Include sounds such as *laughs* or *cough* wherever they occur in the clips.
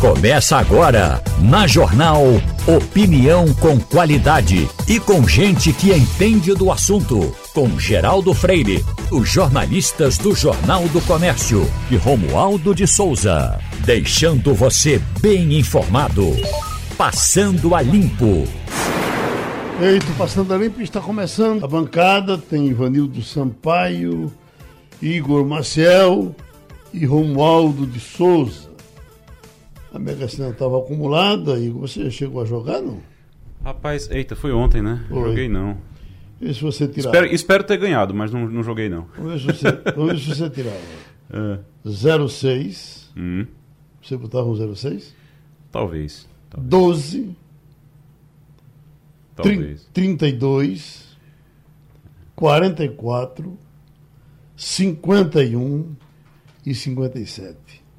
Começa agora, na Jornal Opinião com qualidade e com gente que entende do assunto. Com Geraldo Freire, os jornalistas do Jornal do Comércio e Romualdo de Souza. Deixando você bem informado. Passando a Limpo. Eita, Passando a Limpo está começando. A bancada tem Ivanildo Sampaio, Igor Maciel e Romualdo de Souza. A Mega Sena estava acumulada e você chegou a jogar, não? Rapaz, eita, foi ontem, né? Foi. Joguei não. Vê se você tirar. Espero, espero ter ganhado, mas não, não joguei não. Vamos ver se você, vamos se você tirava. *laughs* É. 06. Hum, Você botava um 06? talvez. Talvez. 12. trin- talvez. 32. 44. 51 e 57.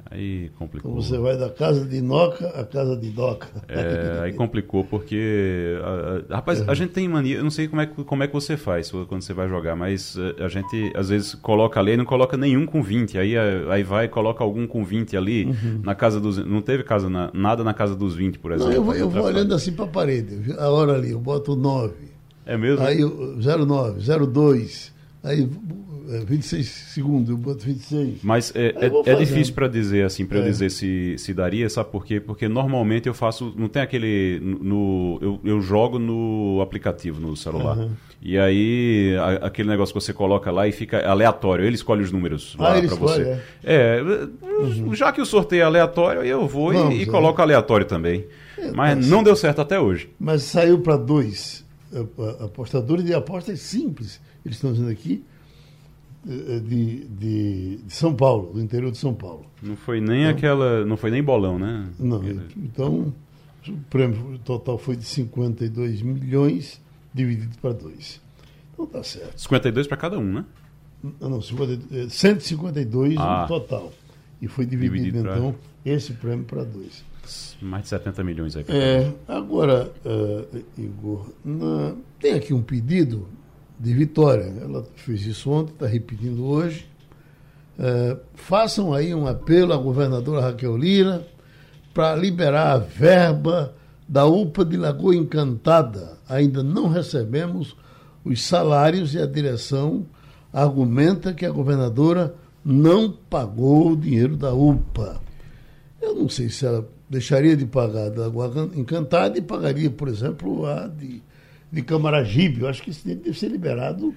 Aí complicou. Então você vai da casa de Noca à casa de Doca. É, aí complicou porque. a- a- rapaz, É. a gente tem mania. Eu não sei como é, que- como é que você faz quando você vai jogar, mas eh, a gente às vezes coloca ali e não coloca nenhum com 20. Aí, eh, aí vai e coloca algum com 20 ali na casa dos. Não teve casa na- nada na casa dos 20, por exemplo. Não, eu vou, eu vou olhando assim para a parede. A hora ali, eu boto 9. É mesmo? Aí o 09, 02. Aí é, 26 segundos, eu boto 26. Mas é, eu é, é difícil para dizer assim, para eu É. dizer se, se daria, sabe por quê? Porque normalmente eu faço, não tem aquele no eu, eu jogo no aplicativo no celular. Aham. E aí a- aquele negócio que você coloca lá e fica aleatório, ele escolhe os números Ah, lá para você. É, já que o sorteio é aleatório, aí eu vou e- Vamos, e, é. coloco aleatório também. Mas tá não deu certo até hoje. Mas saiu para dois é, apostadores de apostas simples. Eles estão dizendo aqui é, de, de, de São Paulo, do interior de São Paulo. Não foi nem aquela, não foi nem bolão, né? Não, então o prêmio total foi de 52 milhões dividido para dois. Então tá certo. 52 para cada um, né? Ah, não, 50, é, 152 Ah. no total. E foi dividido, Dividido pra- então esse prêmio para dois. Mais de 70 milhões aí. pra. É, agora, eh, Igor, na- tem aqui um pedido de Vitória. Ela fez isso ontem, está repetindo hoje. Eh, façam aí um apelo à governadora Raquel Lira para liberar a verba da UPA de Lagoa Encantada. Ainda não recebemos os salários e a direção argumenta que a governadora não pagou o dinheiro da UPA. Eu não sei se ela deixaria de pagar da Água Encantada e pagaria, por exemplo, a de, de Camaragibe. Eu acho que esse dinheiro deve ser liberado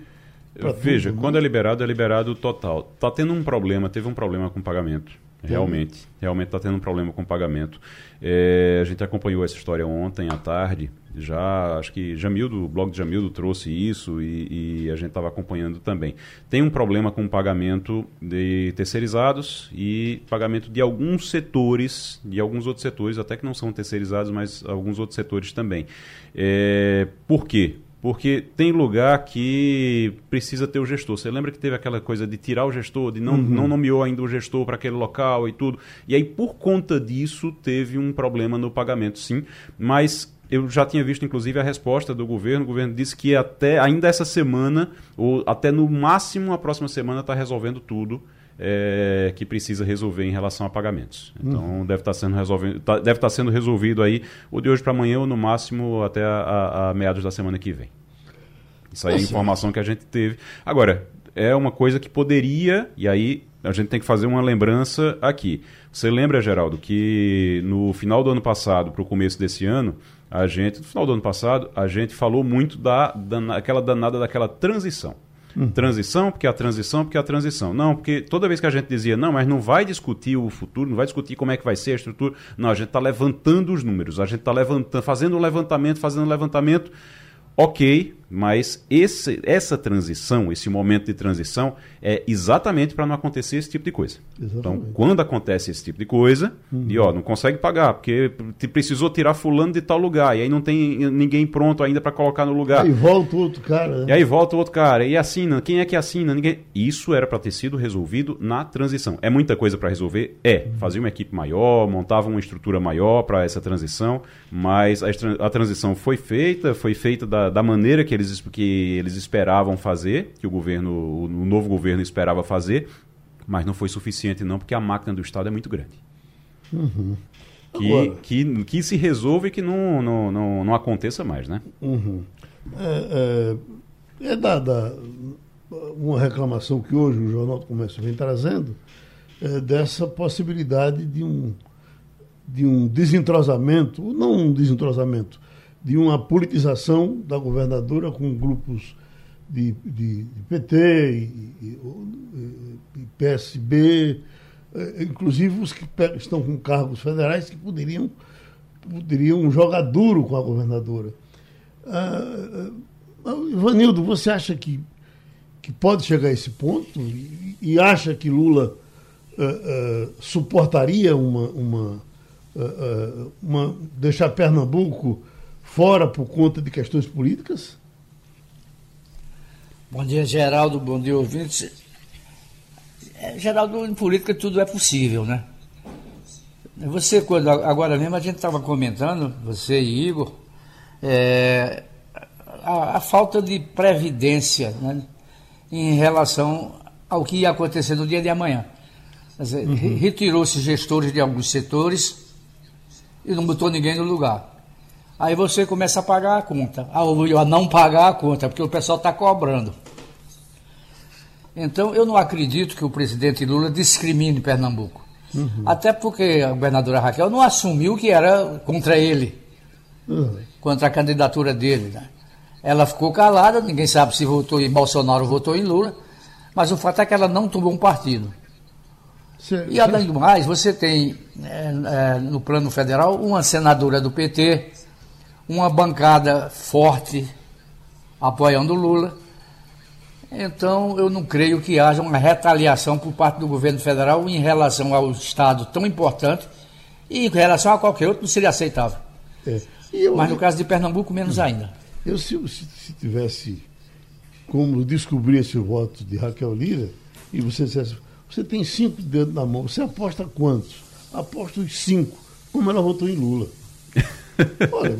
Veja, tudo, né? quando é liberado, é liberado total. Tá tendo um problema, teve um problema com o pagamento. Realmente, realmente está tendo um problema com o pagamento. É, a gente acompanhou essa história ontem à tarde. Já, acho que Jamildo, o blog de Jamildo trouxe isso e, e a gente estava acompanhando também. Tem um problema com o pagamento de terceirizados e pagamento de alguns setores, de alguns outros setores, até que não são terceirizados, mas alguns outros setores também. É, por quê? Porque tem lugar que precisa ter o gestor. Você lembra que teve aquela coisa de tirar o gestor, de não, não nomeou ainda o gestor para aquele local e tudo. E aí, por conta disso, teve um problema no pagamento, sim. Mas eu já tinha visto, inclusive, a resposta do governo. O governo disse que até ainda essa semana, ou até no máximo a próxima semana, está resolvendo tudo. É, que precisa resolver em relação a pagamentos. Então deve estar sendo resolvido, tá- deve estar sendo resolvido aí o de hoje para amanhã ou no máximo até a, a- a meados da semana que vem. Isso aí é a Tá informação que a gente teve. Agora, é uma coisa que poderia, e aí a gente tem que fazer uma lembrança aqui. Você lembra, Geraldo, que no final do ano passado, para o começo desse ano, a gente, no final do ano passado, a gente falou muito da, da aquela danada daquela transição. Transição, porque a transição, porque a transição. Não, porque toda vez que a gente dizia, não, mas não vai discutir o futuro, não vai discutir como é que vai ser a estrutura. Não, a gente está levantando os números, a gente está levantando, fazendo um levantamento, fazendo um levantamento. Ok, mas esse, essa transição, esse momento de transição, é exatamente para não acontecer esse tipo de coisa. Então, Exatamente. quando acontece esse tipo de coisa, e ó, não consegue pagar, porque te precisou tirar fulano de tal lugar, e aí não tem ninguém pronto ainda para colocar no lugar. Aí volta o outro cara. E Né? aí volta o outro cara e assina. Quem é que assina? Ninguém. Isso era para ter sido resolvido na transição. É muita coisa para resolver? É. Fazia uma equipe maior, montava uma estrutura maior para essa transição, mas a, a transição foi feita, foi feita da, da maneira que eles, es- que eles esperavam fazer, que o governo, o, novo governo esperava fazer, mas não foi suficiente não, porque a máquina do Estado é muito grande. que, que, que se resolva e que não, não, não, não aconteça mais, né? Uhum. É, é, é dada uma reclamação que hoje o Jornal do Comércio vem trazendo é, dessa possibilidade de um, de um desentrosamento, não um desentrosamento, de uma politização da governadora com grupos de, de, de PT e, e, e PSB, é, inclusive os que estão com cargos federais que poderiam, poderiam jogar duro com a governadora. Ah, ah, Ivanildo, você acha que, que pode chegar a esse ponto e, e acha que Lula ah, ah suportaria uma, uma, uma, deixar Pernambuco fora por conta de questões políticas? Bom dia, Geraldo. Bom dia, ouvintes. É, Geraldo, em política tudo é possível, né? Você, quando agora mesmo a gente estava comentando, você e Igor, é, a, a, falta de previdência né, em relação ao que ia acontecer no dia de amanhã. Uhum. Retirou-se gestores de alguns setores e não botou ninguém no lugar. Aí você começa a pagar a conta, ou a não pagar a conta, porque o pessoal está cobrando. Então, eu não acredito que o presidente Lula discrimine Pernambuco. Uhum. Até porque a governadora Raquel não assumiu que era contra ele, uhum. contra a candidatura dele. Né? Ela ficou calada, ninguém sabe se votou em Bolsonaro ou votou em Lula, mas o fato é que ela não tomou um partido. E além do mais, você tem é, é, no plano federal uma senadora do PT, uma bancada forte apoiando Lula então, eu não creio que haja uma retaliação por parte do governo federal em relação ao Estado tão importante e em relação a qualquer outro não seria aceitável. É. Eu, Mas no caso de Pernambuco, menos hum. ainda. Eu, se, se tivesse como descobrir esse voto de Raquel Lira, e você dissesse, você tem cinco dedos na mão, você aposta quantos? Aposto os cinco, como ela votou em Lula. *laughs* Olha,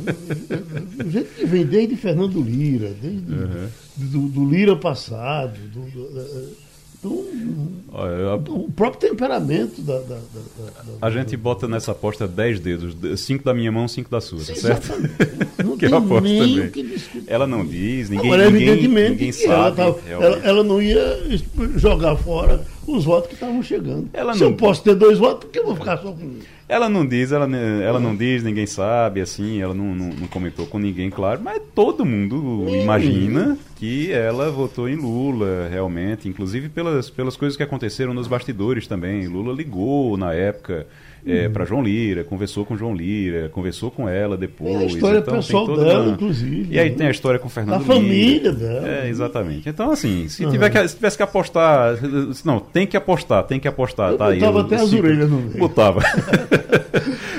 o jeito que vem desde Fernando Lira, desde uhum. do, do, Lira passado, do, do, Olha, o próprio temperamento da. da, da, da a gente bota nessa aposta 10 dedos, 5 da minha mão, 5 da sua, tá certo? Não *laughs* que tem aposto nem também. Que ela não diz, ninguém, não, ninguém, ninguém sabe. Ela, tava, ela, ela, não ia jogar fora os votos que estavam chegando. Ela Se não... eu posso ter dois votos, por que eu vou ficar só com um? Ela não diz, ela, ela não diz, ninguém sabe, assim, ela não, não, não comentou com ninguém, claro, mas todo mundo imagina que ela votou em Lula, realmente, inclusive pelas, pelas coisas que aconteceram nos bastidores também. Lula ligou na época é, para João Lira, conversou com João Lira, conversou com ela depois. É a história então, pessoal dela, uma... inclusive. E aí né? tem a história com o Fernando Lira. A família dela. É, exatamente. Então, assim, se, uhum. tiver que, se tivesse que apostar. Não, tem que apostar, tem que apostar. Eu tá botava aí, até as orelhas no meio. Botava. *laughs*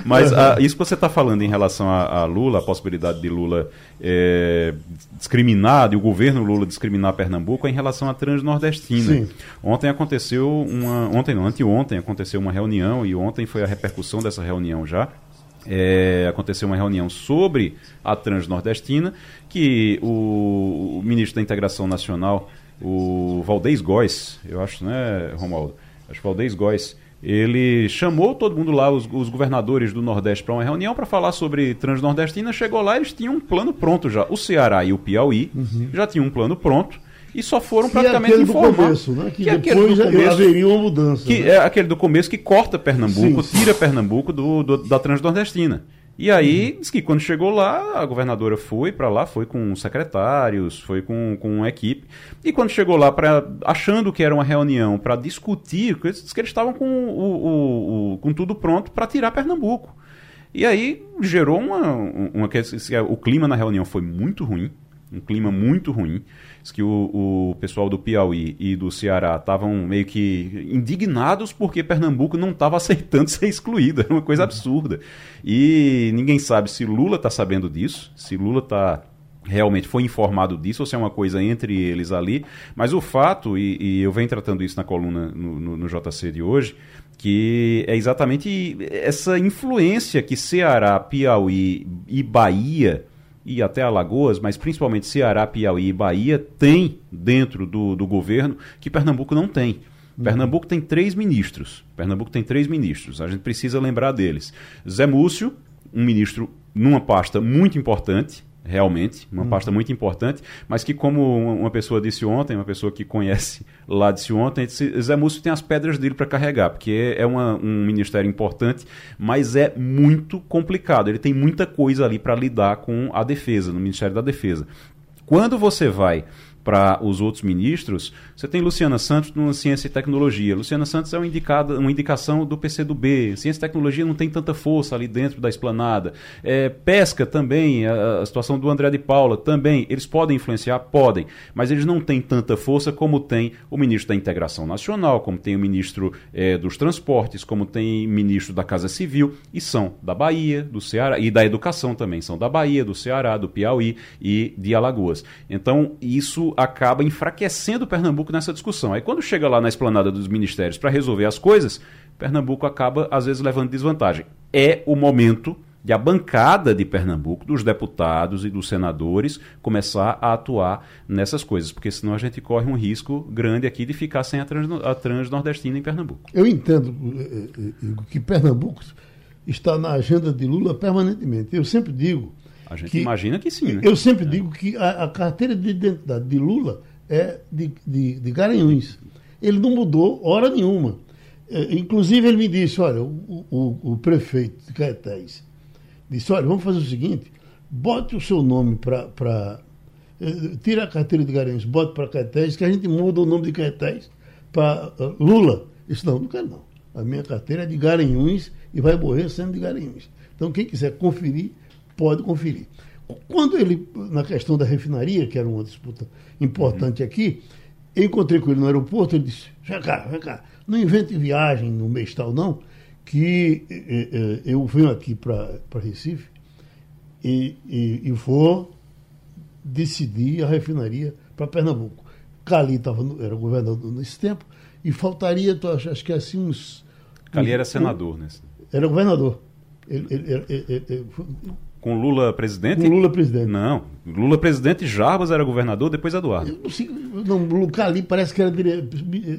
Mas a, isso que você está falando em relação a, a, Lula, a possibilidade de Lula é, discriminar, e o governo Lula discriminar Pernambuco, é em relação à Transnordestina. Ontem aconteceu uma. Ontem não, anteontem aconteceu uma reunião, e ontem foi a repercussão dessa reunião já. É, aconteceu uma reunião sobre a Transnordestina, que o, o ministro da Integração Nacional, o Valdez Góes, eu acho, né, Romualdo? Acho que Valdez Góes, ele chamou todo mundo lá, os, os governadores do Nordeste, para uma reunião para falar sobre Transnordestina. Chegou lá, eles tinham um plano pronto já. O Ceará e o Piauí uhum. já tinham um plano pronto e só foram que praticamente é informar. Começo, né? Que, que depois é começo, haveria uma mudança. Que né? é aquele do começo que corta Pernambuco, sim, sim. tira Pernambuco do, do, da Transnordestina. E aí, uhum. diz que quando chegou lá, a governadora foi para lá, foi com secretários, foi com, com uma equipe. E quando chegou lá, pra, achando que era uma reunião para discutir, diz que eles estavam com, o, o, o, com tudo pronto para tirar Pernambuco. E aí gerou uma. uma, uma o clima na reunião foi muito ruim um clima muito ruim. Diz que o, o pessoal do Piauí e do Ceará estavam meio que indignados porque Pernambuco não estava aceitando ser excluído. Era uma coisa absurda. E ninguém sabe se Lula está sabendo disso, se Lula está realmente foi informado disso ou se é uma coisa entre eles ali. Mas o fato, e, e eu venho tratando isso na coluna no, no, no JC de hoje, que é exatamente essa influência que Ceará, Piauí e Bahia e até Alagoas, mas principalmente Ceará, Piauí e Bahia, tem dentro do, do governo que Pernambuco não tem. Uhum. Pernambuco tem três ministros. Pernambuco tem três ministros. A gente precisa lembrar deles. Zé Múcio, um ministro numa pasta muito importante, realmente, uma pasta muito importante, mas que, como uma pessoa disse ontem, uma pessoa que conhece lá disse ontem, disse, Zé Múcio tem as pedras dele para carregar, porque é uma, um ministério importante, mas é muito complicado. Ele tem muita coisa ali para lidar com a defesa, no Ministério da Defesa. Quando você vai para os outros ministros, você tem Luciana Santos no Ciência e Tecnologia. Luciana Santos é uma, indicada, uma indicação do PCdoB. Ciência e Tecnologia não tem tanta força ali dentro da esplanada. É, pesca também, a, a, situação do André de Paula também. Eles podem influenciar? Podem. Mas eles não têm tanta força como tem o ministro da Integração Nacional, como tem o ministro é, dos Transportes, como tem o ministro da Casa Civil, e são da Bahia, do Ceará, e da Educação também. São da Bahia, do Ceará, do Piauí e de Alagoas. Então, isso acaba enfraquecendo Pernambuco nessa discussão. Aí quando chega lá na esplanada dos ministérios para resolver as coisas, Pernambuco acaba às vezes levando desvantagem. É o momento de a bancada de Pernambuco, dos deputados e dos senadores, começar a atuar nessas coisas, porque senão a gente corre um risco grande aqui de ficar sem a, trans, a transnordestina em Pernambuco. Eu entendo eh, eh, que Pernambuco está na agenda de Lula permanentemente. Eu sempre digo a gente que, imagina que sim. Né? Eu sempre é. digo que a, a, carteira de identidade de Lula é de, de, de Garanhuns. Ele não mudou hora nenhuma. É, inclusive, ele me disse: olha, o, o, o prefeito de Caetés disse: olha, vamos fazer o seguinte, bote o seu nome para. É, tira a carteira de Garanhuns, bote para Caetés, que a gente muda o nome de Caetés para uh, Lula. Isso não, não quero não. A minha carteira é de Garanhuns e vai morrer sendo de Garanhuns. Então, quem quiser conferir, pode conferir. Quando ele, na questão da refinaria, que era uma disputa importante uhum. aqui, eu encontrei com ele no aeroporto, ele disse, vem cá, vem cá, não invente viagem no mês tal não, que eh, eh, eu venho aqui para Recife e, e, e, vou decidir a refinaria para Pernambuco. Cali tava no, era governador nesse tempo, e faltaria, acho que assim uns... Cali era senador, né? Era governador. Ele, ele, ele, com Lula presidente? Com Lula presidente. Não. Lula presidente, Jarbas era governador, depois Eduardo. Eu não sei, não, Cali parece que era. era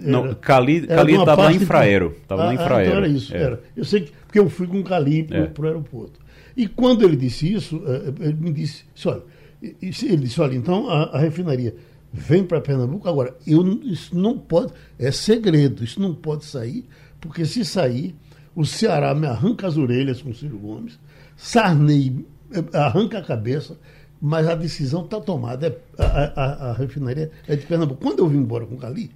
não, Cali estava lá em Fraero. Estava ah, lá em Fraero. Ah, então era isso. É. Era. Eu sei que. Porque eu fui com Cali para o é. aeroporto. E quando ele disse isso, eh, ele me disse: olha, ele disse, olha, então a, a refinaria vem para Pernambuco. Agora, eu, isso não pode, é segredo, isso não pode sair, porque se sair, o Ceará me arranca as orelhas com o Ciro Gomes, Sarney arranca a cabeça, mas a decisão está tomada. É, a, a, a, refinaria é de Pernambuco. Quando eu vim embora com o Cali,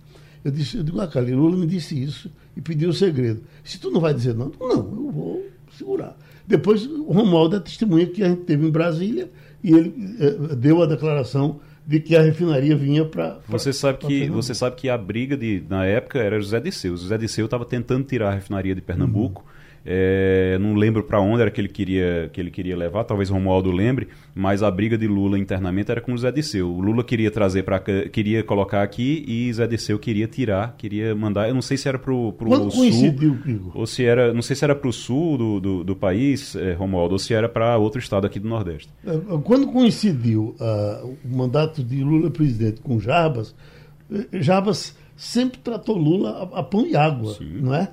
eu disse, eu digo, ah, Cali, Lula me disse isso e pediu o segredo. Se tu não vai dizer não, não, eu vou segurar. Depois o Romualdo é testemunha que a gente teve em Brasília e ele eh, deu a declaração de que a refinaria vinha para. Você sabe que você sabe que a briga de na época era José Disseu. O José Disseu estava tentando tirar a refinaria de Pernambuco. Uhum é, não lembro para onde era que ele queria que ele queria levar, talvez Romualdo lembre, mas a briga de Lula internamente era com o Zé Disseu. O Lula queria trazer para queria colocar aqui e Zé Disseu queria tirar, queria mandar. Eu não sei se era para o sul ou se era, não sei se era para o sul do, do, do país, é, Romualdo, ou se era para outro estado aqui do Nordeste. É, quando coincidiu uh, o mandato de Lula presidente com Jarbas, eh, Jarbas sempre tratou Lula a, a pão e água, Sim. não é?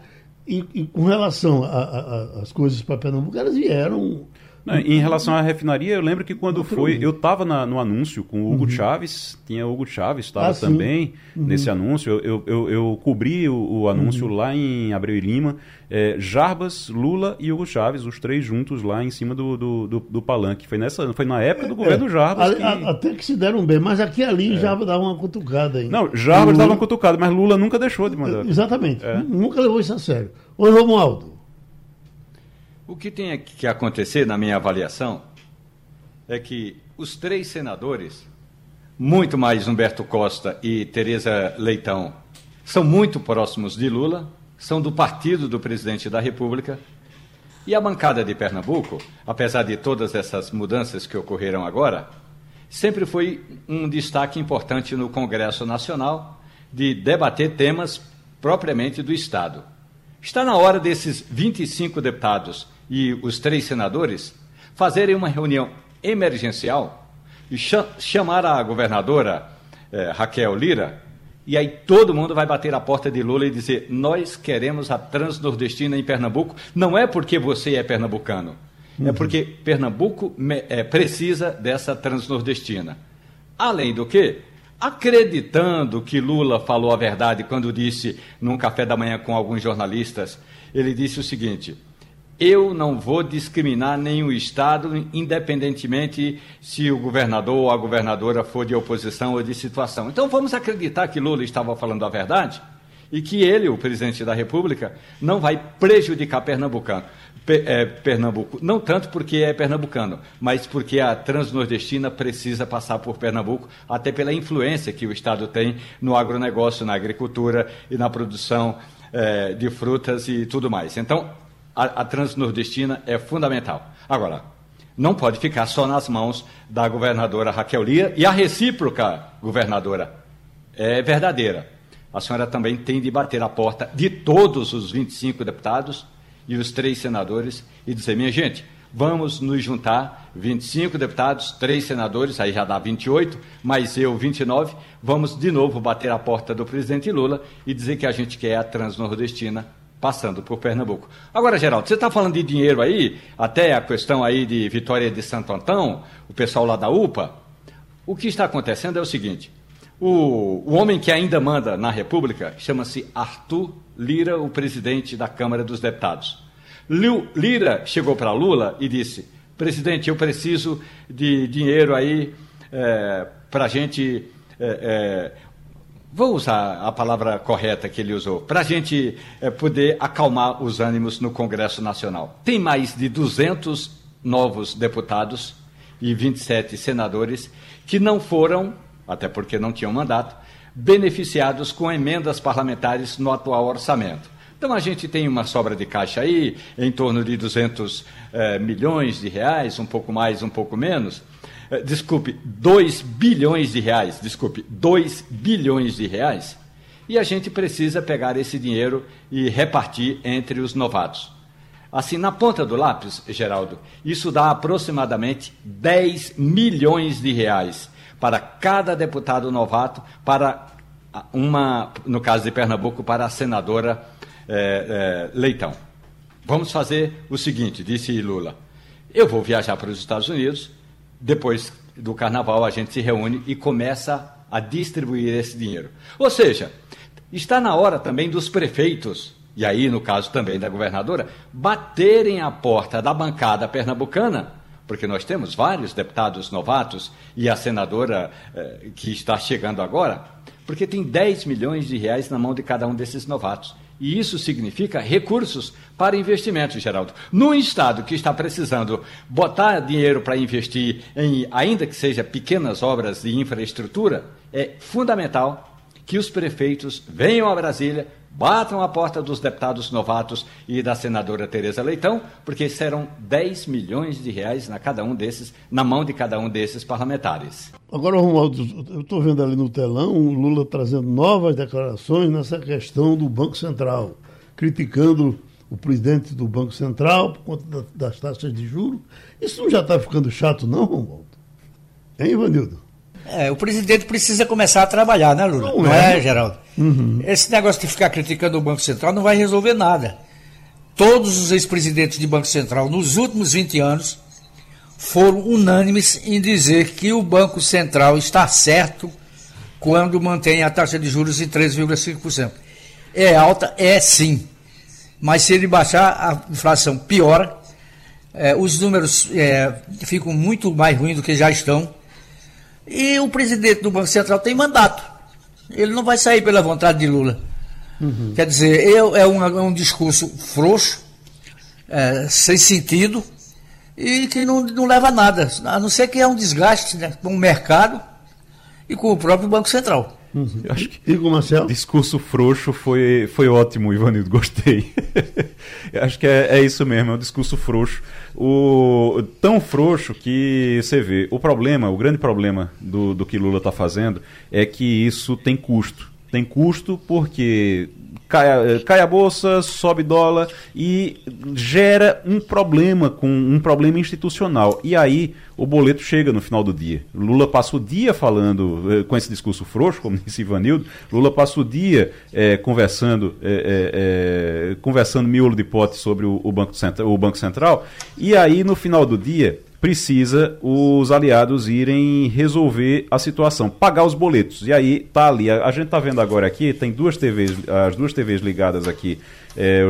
E, e com relação às coisas para Pernambuco, elas vieram não, em relação à refinaria, eu lembro que quando foi, eu estava no anúncio com o Hugo uhum. Chaves, tinha Hugo Chaves, estava ah, também uhum. nesse anúncio. Eu, eu, eu cobri o, o anúncio uhum. lá em Abreu e Lima, é, Jarbas, Lula e Hugo Chaves, os três juntos lá em cima do, do, do, do palanque. Foi, nessa, foi na época do é, governo Jarbas. A, que... a, até que se deram bem, mas aqui ali é. Jarbas dava uma cutucada ainda. Não, Jarbas dava uma cutucada, mas Lula nunca deixou de mandar. Exatamente, é. nunca levou isso a sério. Oi, Romualdo. O que tem que acontecer, na minha avaliação, é que os três senadores, muito mais Humberto Costa e Tereza Leitão, são muito próximos de Lula, são do partido do presidente da República. E a bancada de Pernambuco, apesar de todas essas mudanças que ocorreram agora, sempre foi um destaque importante no Congresso Nacional de debater temas propriamente do Estado. Está na hora desses 25 deputados e os três senadores fazerem uma reunião emergencial e chamar a governadora eh, Raquel Lira, E aí todo mundo vai bater a porta de Lula e dizer: nós queremos a transnordestina em Pernambuco. Não é porque você é pernambucano, é uhum. é porque Pernambuco é, precisa dessa transnordestina. Além do que, acreditando que Lula falou a verdade quando disse num café da manhã com alguns jornalistas, ele disse o seguinte: eu não vou discriminar nenhum Estado, independentemente se o governador ou a governadora for de oposição ou de situação. Então vamos acreditar que Lula estava falando a verdade e que ele, o presidente da República, não vai prejudicar Pernambucano. É, Pernambuco, não tanto porque é pernambucano, mas porque a transnordestina precisa passar por Pernambuco, até pela influência que o Estado tem no agronegócio, na agricultura e na produção é, de frutas e tudo mais. Então, a, a transnordestina é fundamental. Agora, não pode ficar só nas mãos da governadora Raquel Lia e a recíproca governadora é verdadeira. A senhora também tem de bater a porta de todos os 25 deputados e os três senadores e dizer: minha gente, vamos nos juntar, 25 deputados, três senadores, aí já dá 28, mais eu 29, vamos de novo bater a porta do presidente Lula e dizer que a gente quer a transnordestina passando por Pernambuco. Agora, Geraldo, você está falando de dinheiro aí, até a questão aí de Vitória de Santo Antão, o pessoal lá da UPA. O que está acontecendo é o seguinte: o, o homem que ainda manda na República chama-se Arthur Lira, o presidente da Câmara dos Deputados. Lira chegou para Lula e disse: presidente, eu preciso de dinheiro aí é, para a gente é, é, vou usar a palavra correta que ele usou, para a gente é, poder acalmar os ânimos no Congresso Nacional. Tem mais de 200 novos deputados e 27 senadores que não foram, até porque não tinham mandato, beneficiados com emendas parlamentares no atual orçamento. Então a gente tem uma sobra de caixa aí, em torno de 200 é, milhões de reais, um pouco mais, um pouco menos eh, desculpe, 2 bilhões de reais, desculpe, 2 bilhões de reais, e a gente precisa pegar esse dinheiro e repartir entre os novatos. Assim, na ponta do lápis, Geraldo, isso dá aproximadamente 10 milhões de reais para cada deputado novato, para uma, no caso de Pernambuco, para a senadora é, é, Leitão. Vamos fazer o seguinte, disse Lula. Eu vou viajar para os Estados Unidos, depois do carnaval a gente se reúne e começa a distribuir esse dinheiro. Ou seja, está na hora também dos prefeitos, e aí no caso também da governadora, baterem a porta da bancada pernambucana, porque nós temos vários deputados novatos e a senadora eh, que está chegando agora, porque tem 10 milhões de reais na mão de cada um desses novatos. E isso significa recursos para investimento, Geraldo. Num Estado que está precisando botar dinheiro para investir em, ainda que seja pequenas obras de infraestrutura, é fundamental que os prefeitos venham a Brasília, batam a porta dos deputados novatos e da senadora Tereza Leitão, porque serão 10 milhões de reais na cada um desses, na mão de cada um desses parlamentares. Agora, Romualdo, eu estou vendo ali no telão o Lula trazendo novas declarações nessa questão do Banco Central, criticando o presidente do Banco Central por conta das taxas de juros. Isso não já está ficando chato, não, Romualdo? Hein, Ivanildo? É, o presidente precisa começar a trabalhar, né, Lula? Não, não é, é, Geraldo? Uhum. Esse negócio de ficar criticando o Banco Central não vai resolver nada. Todos os ex-presidentes de Banco Central, nos últimos 20 anos, foram unânimes em dizer que o Banco Central está certo quando mantém a taxa de juros em 3,5%. É alta? É sim. Mas se ele baixar, a inflação piora, é, os números é, ficam muito mais ruins do que já estão e o presidente do Banco Central tem mandato. Ele não vai sair pela vontade de Lula. Uhum. Quer dizer, eu, é, um, é um discurso frouxo, é, sem sentido, e que não, não leva a nada, a não ser que é um desgaste né, com o mercado e com o próprio Banco Central. Uhum. Acho que Igor Marcel? Discurso frouxo foi, foi ótimo, Ivanildo, gostei. *laughs* acho que é, é, isso mesmo, é um discurso frouxo. O, tão frouxo que você vê. O problema, o grande problema do, do que Lula está fazendo é que isso tem custo. Tem custo porque cai, cai a bolsa, sobe dólar e gera um problema com um problema institucional. E aí o boleto chega no final do dia. Lula passa o dia falando, eh, com esse discurso frouxo, como *laughs* disse Ivanildo, Lula passa o dia eh, conversando, eh, conversando miolo de pote sobre o, o, Banco o Banco Central, e aí no final do dia precisa os aliados irem resolver a situação, pagar os boletos. E aí tá ali, a, a gente tá vendo agora aqui, tem duas TVs, as duas TVs ligadas aqui,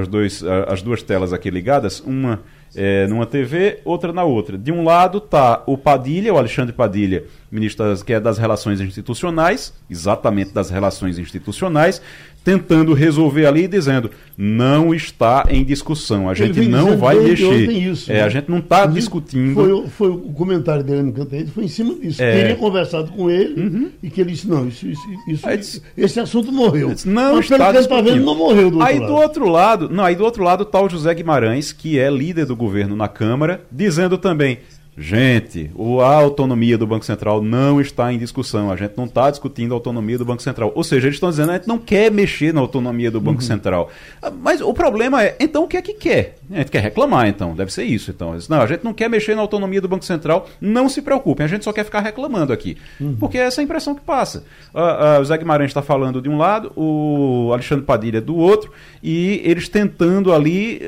os dois, as duas telas aqui ligadas, uma é, numa TV, outra na outra. De um lado está o Padilha, o Alexandre Padilha, ministro das, que é das relações institucionais, exatamente das relações institucionais, tentando resolver ali, dizendo não está em discussão, a gente não vai mexer. Isso, é, né? A gente não está discutindo. Foi, foi, o comentário dele no Cantanhete foi em cima disso. É. Teria conversado com ele uhum. e que ele disse: não, isso, isso, isso disse, esse assunto morreu. Disse, não Mas está pelo que tá vendo, não morreu do aí do outro lado, não, aí do outro lado está o José Guimarães, que é líder do governo na Câmara, dizendo também Gente, a autonomia do Banco Central não está em discussão. A gente não está discutindo a autonomia do Banco Central. Ou seja, eles estão dizendo que a gente não quer mexer na autonomia do Banco uhum. Central. Ah, mas o problema é, então o que é que quer? A gente quer reclamar, então. Deve ser isso. Então, não, a gente não quer mexer na autonomia do Banco Central. Não se preocupem, a gente só quer ficar reclamando aqui. Uhum. Porque é essa é a impressão que passa. Uh, uh, o Zé Guimarães está falando de um lado, o Alexandre Padilha do outro, e eles tentando ali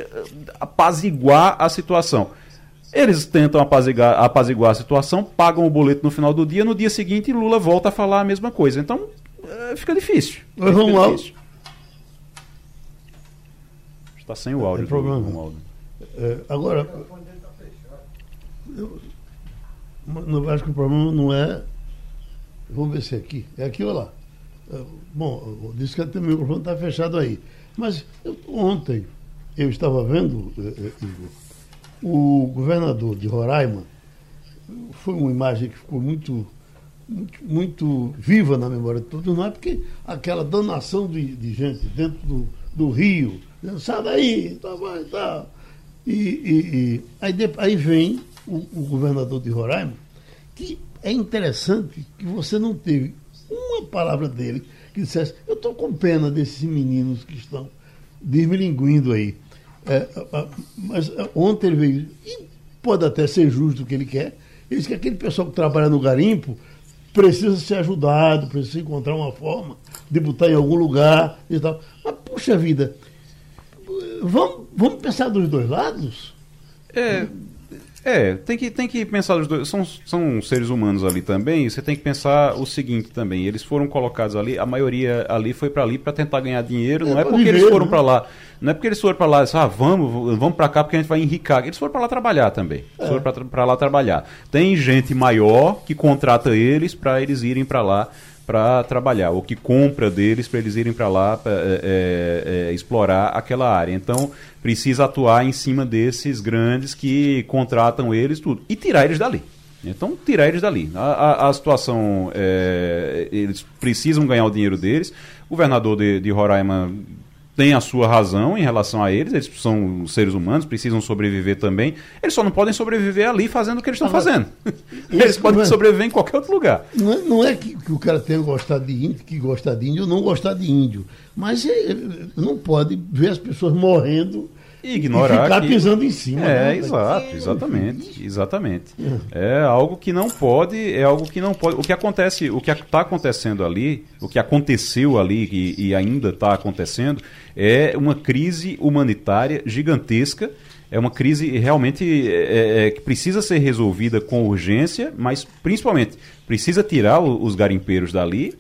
apaziguar a situação. Eles tentam apaziguar, apaziguar, a situação, pagam o boleto no final do dia, no dia seguinte Lula volta a falar a mesma coisa. Então, é, fica difícil. Mas vamos lá. Está sem o áudio. É problema. É, agora, eu, eu acho que o problema não é. Vamos ver se é aqui. É aqui ou lá? É, bom, disse que até o microfone está fechado aí. Mas eu, ontem eu estava vendo, é, Igor, o governador de Roraima foi uma imagem que ficou muito, muito, muito viva na memória de todos nós, porque aquela danação de, de gente dentro do, do rio, sai daí, tá, vai, tá. E, e, e aí, aí vem o, o governador de Roraima, que é interessante que você não teve uma palavra dele que dissesse, eu estou com pena desses meninos que estão desmilinguindo aí. É, mas ontem ele veio, e pode até ser justo o que ele quer, ele diz que aquele pessoal que trabalha no garimpo precisa ser ajudado, precisa encontrar uma forma de botar em algum lugar e tal. Mas, puxa vida, vamos, vamos pensar dos dois lados? É, é, tem que, tem que pensar os dois. São, são seres humanos ali também. você tem que pensar o seguinte também. Eles foram colocados ali, a maioria ali foi para ali para tentar ganhar dinheiro. É, não é porque viver, eles foram né? para lá. Não é porque eles foram para lá, ah, vamos, vamos para cá porque a gente vai enricar. Eles foram para lá trabalhar também. Eles é. foram para lá trabalhar. Tem gente maior que contrata eles para eles irem para lá para trabalhar, ou que compra deles para eles irem para lá pra, é, é, é, explorar aquela área. Então, precisa atuar em cima desses grandes que contratam eles tudo e tirar eles dali. Então, tirar eles dali. A, a, a situação, é, eles precisam ganhar o dinheiro deles. O governador de, de Roraima tem a sua razão em relação a eles, eles são seres humanos, precisam sobreviver também. Eles só não podem sobreviver ali fazendo o que eles estão fazendo. *laughs* Eles podem é, sobreviver em qualquer outro lugar. Não é, não é que, que, o cara tenha gostado de índio, que gostar de índio ou não gostar de índio. Mas é, não pode ver as pessoas morrendo e ignorar. E ficar que... pisando em cima. É, né? exato, exatamente. Exatamente. É. é algo que não pode, é algo que não pode. O que acontece, o que está acontecendo ali, o que aconteceu ali e, e ainda está acontecendo, é uma crise humanitária gigantesca. É uma crise realmente é, é, que precisa ser resolvida com urgência, mas principalmente precisa tirar o, os garimpeiros dali,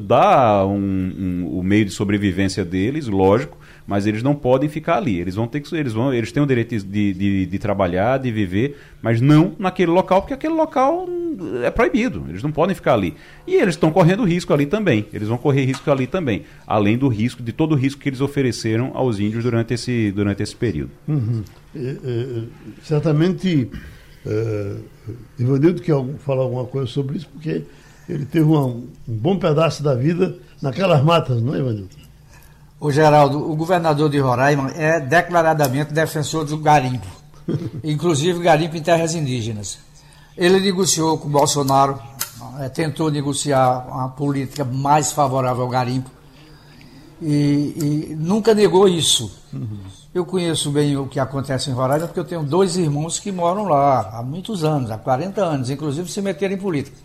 dar um, um, o meio de sobrevivência deles, lógico, mas eles não podem ficar ali. Eles vão ter que, eles vão, eles têm o direito de, de, de, trabalhar, de viver, mas não naquele local, porque aquele local é proibido. Eles não podem ficar ali. E eles estão correndo risco ali também. Eles vão correr risco ali também, além do risco de todo o risco que eles ofereceram aos índios durante esse durante esse período. Uhum. É, é, certamente, é, Ivanildo quer falar alguma coisa sobre isso, porque ele teve uma, um bom pedaço da vida naquelas matas, não é, Ivanildo? O Geraldo, o governador de Roraima é declaradamente defensor do garimpo, *laughs* inclusive garimpo em terras indígenas. Ele negociou com o Bolsonaro, é, tentou negociar uma política mais favorável ao garimpo. e, e nunca negou isso. Uhum. Eu conheço bem o que acontece em Roraima porque eu tenho dois irmãos que moram lá há muitos anos, há 40 anos, inclusive se meteram em política.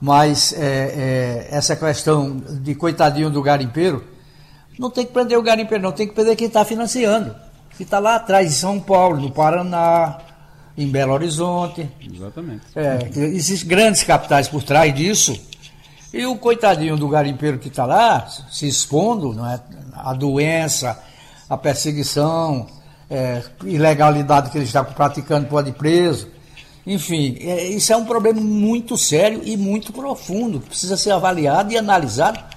Mas é, é, essa questão de coitadinho do garimpeiro, não tem que prender o garimpeiro, não, tem que prender quem está financiando. Que está lá atrás, em São Paulo, no Paraná, em Belo Horizonte. Exatamente. É, existem grandes capitais por trás disso. E o coitadinho do garimpeiro que está lá, se expondo não é, à doença, à perseguição, é, ilegalidade que ele está praticando, pode ir preso. Enfim, é, isso é um problema muito sério e muito profundo, que precisa ser avaliado e analisado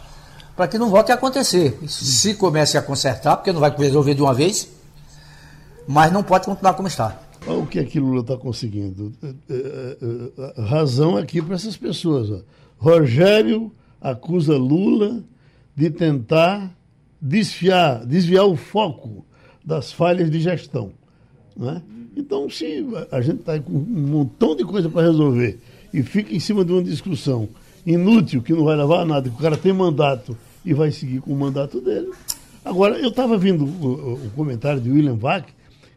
para que não volte a acontecer. Se comece a consertar, porque não vai resolver de uma vez, mas não pode continuar como está. Olha o que é que Lula está conseguindo. É, é, é, razão aqui para essas pessoas. Ó. Rogério acusa Lula de tentar desviar, desviar o foco das falhas de gestão. Né? Então, se a gente está com um montão de coisa para resolver e fica em cima de uma discussão inútil, que não vai levar a nada, que o cara tem mandato e vai seguir com o mandato dele. Agora, eu estava vendo o, o, comentário de William Vac,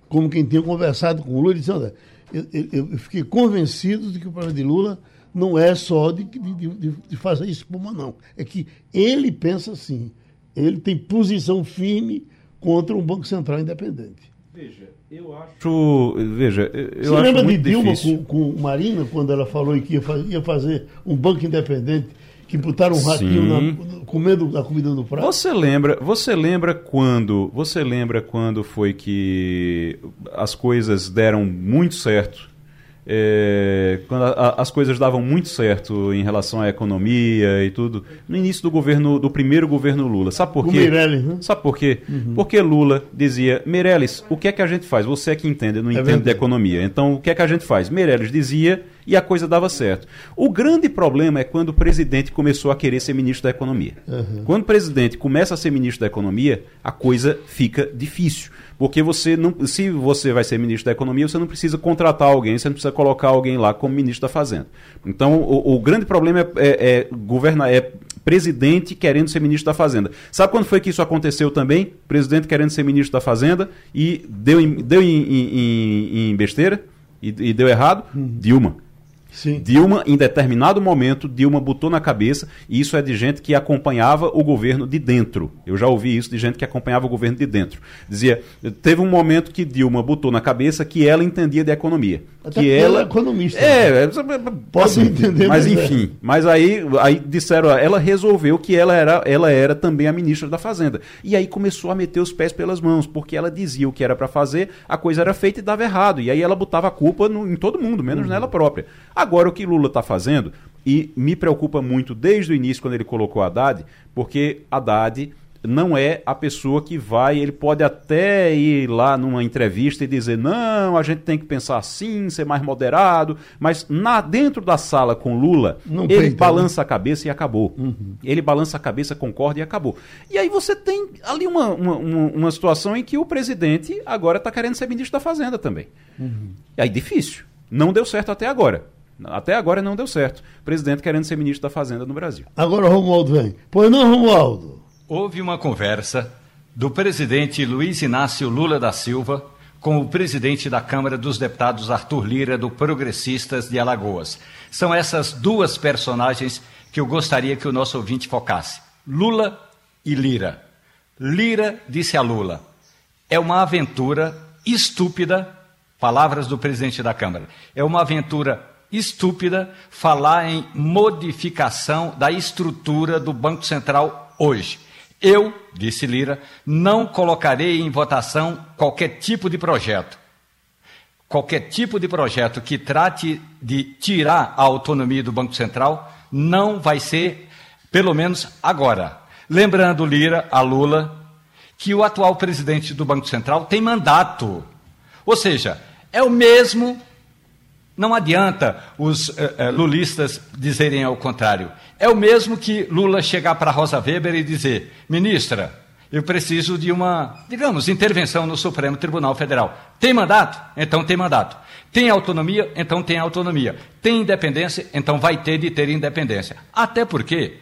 como quem tinha conversado com o Lula, dizendo, eu, eu, eu fiquei convencido de que o problema de Lula não é só de, de, de, de fazer espuma, não. É que ele pensa assim, ele tem posição firme contra um Banco Central independente. Veja, eu acho. Veja, eu Você acho lembra de Dilma com, com, Marina, quando ela falou que ia fazer, ia fazer um banco independente, que botaram um ratinho na, comendo a comida do prato? Você lembra, você lembra quando. Você lembra quando foi que as coisas deram muito certo é, quando a, a, as coisas davam muito certo em relação à economia e tudo, no início do governo, do primeiro governo Lula. Sabe por quê? Meirelles, né? Sabe por quê? Uhum. Porque Lula dizia, Meirelles, o que é que a gente faz? Você é que entende, não é entende de economia. Então, o que é que a gente faz? Meirelles dizia e a coisa dava certo. O grande problema é quando o presidente começou a querer ser ministro da economia. Uhum. Quando o presidente começa a ser ministro da economia, a coisa fica difícil. Porque você não, se você vai ser ministro da Economia, você não precisa contratar alguém, você não precisa colocar alguém lá como ministro da Fazenda. Então, o, o grande problema é, é, é governar, é presidente querendo ser ministro da Fazenda. Sabe quando foi que isso aconteceu também? Presidente querendo ser ministro da Fazenda e deu em, deu em, em, em besteira e, e, deu errado? Uhum. Dilma. Sim. Dilma, em determinado momento, Dilma botou na cabeça, e isso é de gente que acompanhava o governo de dentro. Eu já ouvi isso de gente que acompanhava o governo de dentro. Dizia, teve um momento que Dilma botou na cabeça que ela entendia de economia. Até que ela é economista. É, né? posso entender. Mas, mas é. enfim, é. mas aí, aí disseram, ela resolveu que ela era, ela era também a ministra da Fazenda. E aí começou a meter os pés pelas mãos, porque ela dizia o que era para fazer, a coisa era feita e dava errado. E aí ela botava a culpa no, em todo mundo, menos uhum. nela própria. Agora, o que Lula está fazendo, e me preocupa muito desde o início, quando ele colocou Haddad, porque Haddad não é a pessoa que vai, ele pode até ir lá numa entrevista e dizer, não, a gente tem que pensar assim, ser mais moderado, mas na, dentro da sala com Lula, não ele peita, né? balança né? a cabeça e acabou. Uhum. Ele balança a cabeça, concorda e acabou. E aí você tem ali uma, uma, uma situação em que o presidente agora está querendo ser ministro da Fazenda também. Uhum. E aí difícil. Não deu certo até agora. Até agora não deu certo. O presidente querendo ser ministro da Fazenda no Brasil. Agora o Romualdo vem. Pois não, Romualdo? Houve uma conversa do presidente Luiz Inácio Lula da Silva com o presidente da Câmara dos Deputados Arthur Lira, do Progressistas de Alagoas. São essas duas personagens que eu gostaria que o nosso ouvinte focasse: Lula e Lira. Lira disse a Lula: é uma aventura estúpida, palavras do presidente da Câmara, é uma aventura estúpida falar em modificação da estrutura do Banco Central hoje. Eu, disse Lira, não colocarei em votação qualquer tipo de projeto. Qualquer tipo de projeto que trate de tirar a autonomia do Banco Central não vai ser, pelo menos agora. Lembrando, Lira, a Lula, que o atual presidente do Banco Central tem mandato. Ou seja, é o mesmo não adianta os uh, uh, lulistas dizerem ao contrário. É o mesmo que Lula chegar para Rosa Weber e dizer: ministra, eu preciso de uma, digamos, intervenção no Supremo Tribunal Federal. Tem mandato? Então tem mandato. Tem autonomia? Então tem autonomia. Tem independência? Então vai ter de ter independência. Até porque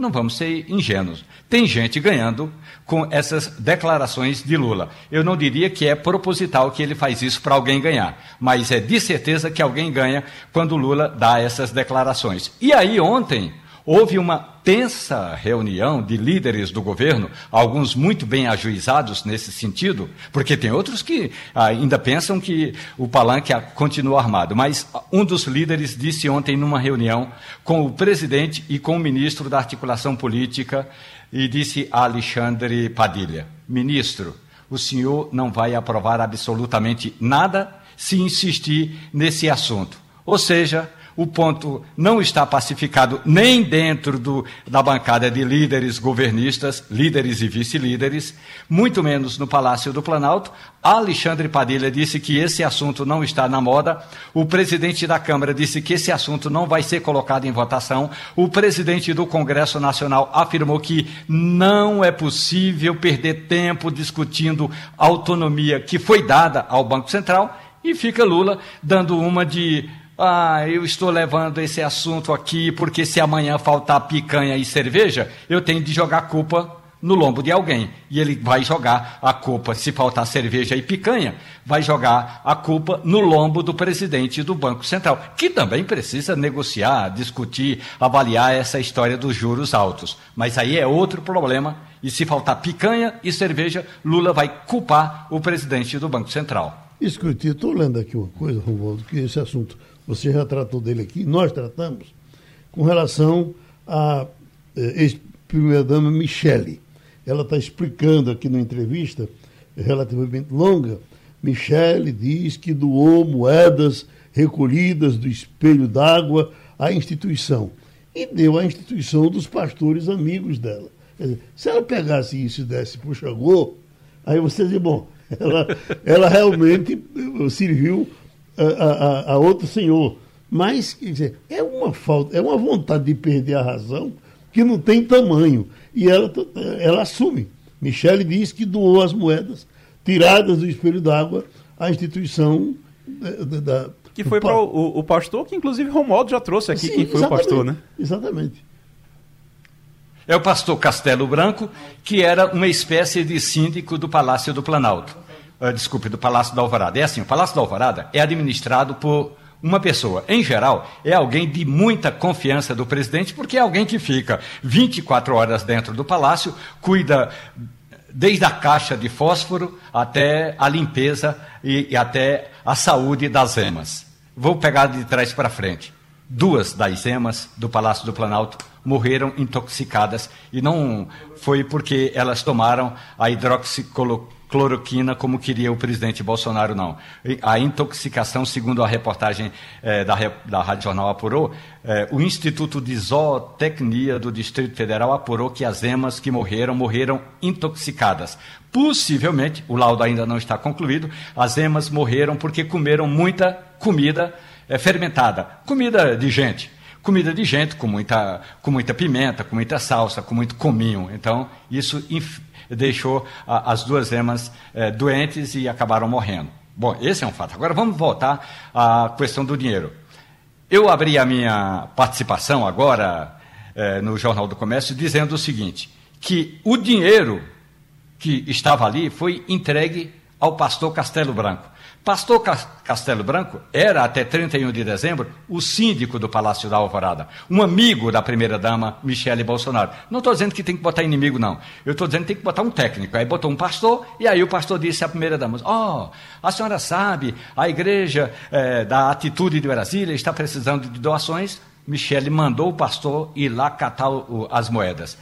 Não vamos ser ingênuos. Tem gente ganhando com essas declarações de Lula. Eu não diria que é proposital que ele faz isso para alguém ganhar, mas é de certeza que alguém ganha quando Lula dá essas declarações. E aí, ontem, Houve uma tensa reunião de líderes do governo, alguns muito bem ajuizados nesse sentido, porque tem outros que ainda pensam que o palanque continua armado. Mas um dos líderes disse ontem numa reunião com o presidente e com o ministro da articulação política e disse a Alexandre Padilha: Ministro, o senhor não vai aprovar absolutamente nada se insistir nesse assunto. Ou seja, o ponto não está pacificado nem dentro do, da bancada de líderes governistas, líderes e vice-líderes, muito menos no Palácio do Planalto. Alexandre Padilha disse que esse assunto não está na moda. O presidente da Câmara disse que esse assunto não vai ser colocado em votação. O presidente do Congresso Nacional afirmou que não é possível perder tempo discutindo a autonomia que foi dada ao Banco Central. E fica Lula dando uma de ah, eu estou levando esse assunto aqui porque se amanhã faltar picanha e cerveja, eu tenho de jogar culpa no lombo de alguém. E ele vai jogar a culpa, se faltar cerveja e picanha, vai jogar a culpa no lombo do presidente do Banco Central, que também precisa negociar, discutir, avaliar essa história dos juros altos. Mas aí é outro problema. E se faltar picanha e cerveja, Lula vai culpar o presidente do Banco Central. Escute, estou lendo aqui uma coisa, Romualdo, que esse assunto você já tratou dele aqui, nós tratamos, com relação à eh, ex-primeira-dama Michele. Ela está explicando aqui numa entrevista relativamente longa. Michele diz que doou moedas recolhidas do espelho d'água à instituição. E deu à instituição dos pastores amigos dela. Dizer, se ela pegasse isso e desse para o aí você diz, bom, *laughs* ela, ela realmente serviu a, a, a outro senhor. Mas, quer dizer, é uma falta, é uma vontade de perder a razão que não tem tamanho. E ela, ela assume. Michele diz que doou as moedas tiradas do espelho d'água à instituição da, da que foi para o, o, pastor, que inclusive Romualdo já trouxe aqui Sim, quem foi o pastor, né? Exatamente. É o pastor Castelo Branco, que era uma espécie de síndico do Palácio do Planalto uh, desculpe, do Palácio da Alvorada. É assim, o Palácio da Alvorada é administrado por uma pessoa, em geral, é alguém de muita confiança do presidente, porque é alguém que fica 24 horas dentro do palácio, cuida desde a caixa de fósforo até a limpeza e, e até a saúde das emas. Vou pegar de trás para frente. Duas das emas do Palácio do Planalto morreram intoxicadas e não foi porque elas tomaram a hidroxicloroquina cloroquina como queria o presidente Bolsonaro, não. A intoxicação, segundo a reportagem eh, da, da Rádio Jornal apurou, eh, o Instituto de Zootecnia do Distrito Federal apurou que as emas que morreram, morreram intoxicadas. Possivelmente, o laudo ainda não está concluído, as emas morreram porque comeram muita comida eh, fermentada, comida de gente comida de gente com muita, com muita pimenta, com muita salsa, com muito cominho. Então, isso deixou a, as duas emas é, doentes e acabaram morrendo. Bom, esse é um fato. Agora vamos voltar à questão do dinheiro. Eu abri a minha participação agora é, no Jornal do Comércio dizendo o seguinte: que o dinheiro que estava ali foi entregue ao pastor Castelo Branco. Pastor Castelo Branco era, até 31 de dezembro, o síndico do Palácio da Alvorada, um amigo da primeira-dama Michele Bolsonaro. Não estou dizendo que tem que botar inimigo, não. Eu estou dizendo que tem que botar um técnico. Aí botou um pastor, e aí o pastor disse à primeira-dama: Ó, oh, a senhora sabe, a igreja é, da Atitude de Brasília está precisando de doações. Michele mandou o pastor ir lá catar o, as moedas.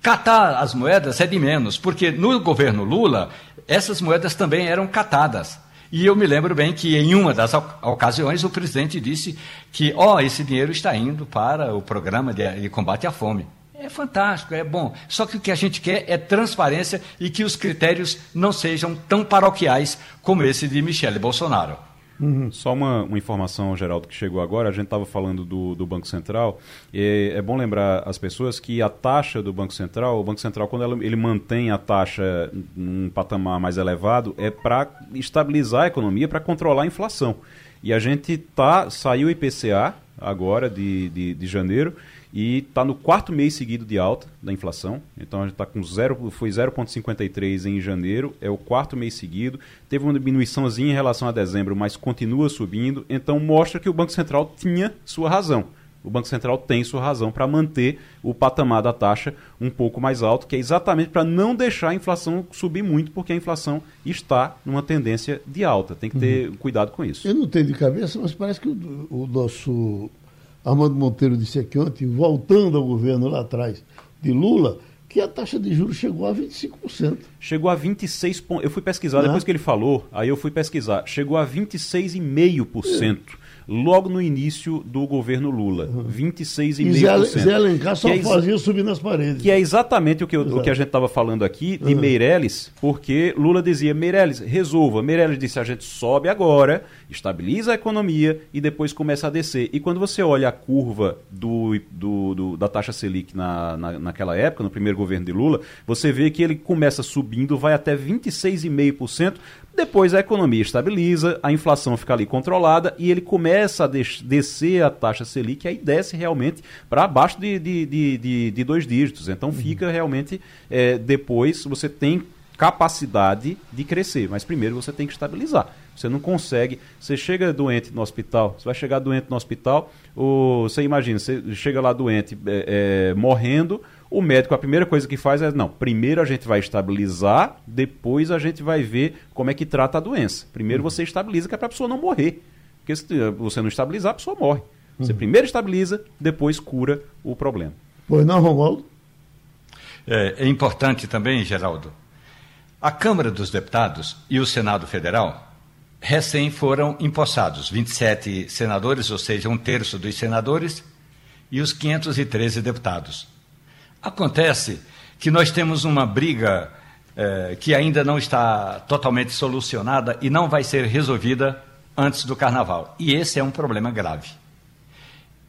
Catar as moedas é de menos, porque no governo Lula, essas moedas também eram catadas. E eu me lembro bem que em uma das ocasiões o presidente disse que, ó, oh, esse dinheiro está indo para o programa de, combate à fome. É fantástico, é bom. Só que o que a gente quer é transparência e que os critérios não sejam tão paroquiais como esse de Michele Bolsonaro. Uhum. Só uma, uma, informação, Geraldo, que chegou agora. A gente estava falando do, do, Banco Central. E é bom lembrar as pessoas que a taxa do Banco Central, o Banco Central, quando ela, ele mantém a taxa num patamar mais elevado, é para estabilizar a economia, para controlar a inflação. E a gente tá, saiu o IPCA agora de, de, de janeiro e está no quarto mês seguido de alta da inflação. Então a gente está com zero, foi 0,53 em janeiro, é o quarto mês seguido. Teve uma diminuiçãozinha em relação a dezembro, mas continua subindo. Então mostra que o Banco Central tinha sua razão o Banco Central tem sua razão para manter o patamar da taxa um pouco mais alto, que é exatamente para não deixar a inflação subir muito, porque a inflação está numa tendência de alta. Tem que ter uhum. cuidado com isso. Eu não tenho de cabeça, mas parece que o, o nosso Armando Monteiro disse aqui ontem, voltando ao governo lá atrás de Lula, que a taxa de juros chegou a 25%. Chegou a 26 Eu fui pesquisar, ah. depois que ele falou, aí eu fui pesquisar. Chegou a 26,5%. É logo no início do governo Lula. Uhum. 26,5%. E Zé, Alencar só é fazia subir nas paredes. Que é exatamente o que, eu, o que a gente estava falando aqui de uhum. Meirelles, porque Lula dizia, Meirelles, resolva. Meirelles disse, a gente sobe agora, estabiliza a economia e depois começa a descer. E quando você olha a curva do, do, do da taxa Selic na, na, naquela época, no primeiro governo de Lula, você vê que ele começa subindo, vai até 26,5%, depois a economia estabiliza, a inflação fica ali controlada e ele começa a descer a taxa Selic, aí desce realmente para abaixo de, de, de, de, dois dígitos. Então uhum. fica realmente, é, depois você tem capacidade de crescer, mas primeiro você tem que estabilizar. Você não consegue, você chega doente no hospital, você vai chegar doente no hospital, ou você imagina, você chega lá doente é, é, morrendo, o médico, a primeira coisa que faz é, não, primeiro a gente vai estabilizar, depois a gente vai ver como é que trata a doença. Primeiro uhum. você estabiliza, que é para a pessoa não morrer. Porque se você não estabilizar, a pessoa morre. Você uhum. primeiro estabiliza, depois cura o problema. Pois não, Romualdo? É, é importante também, Geraldo, a Câmara dos Deputados e o Senado Federal recém foram empossados 27 senadores, ou seja, um terço dos senadores, e os 513 deputados. Acontece que nós temos uma briga é, que ainda não está totalmente solucionada e não vai ser resolvida antes do carnaval. E esse é um problema grave.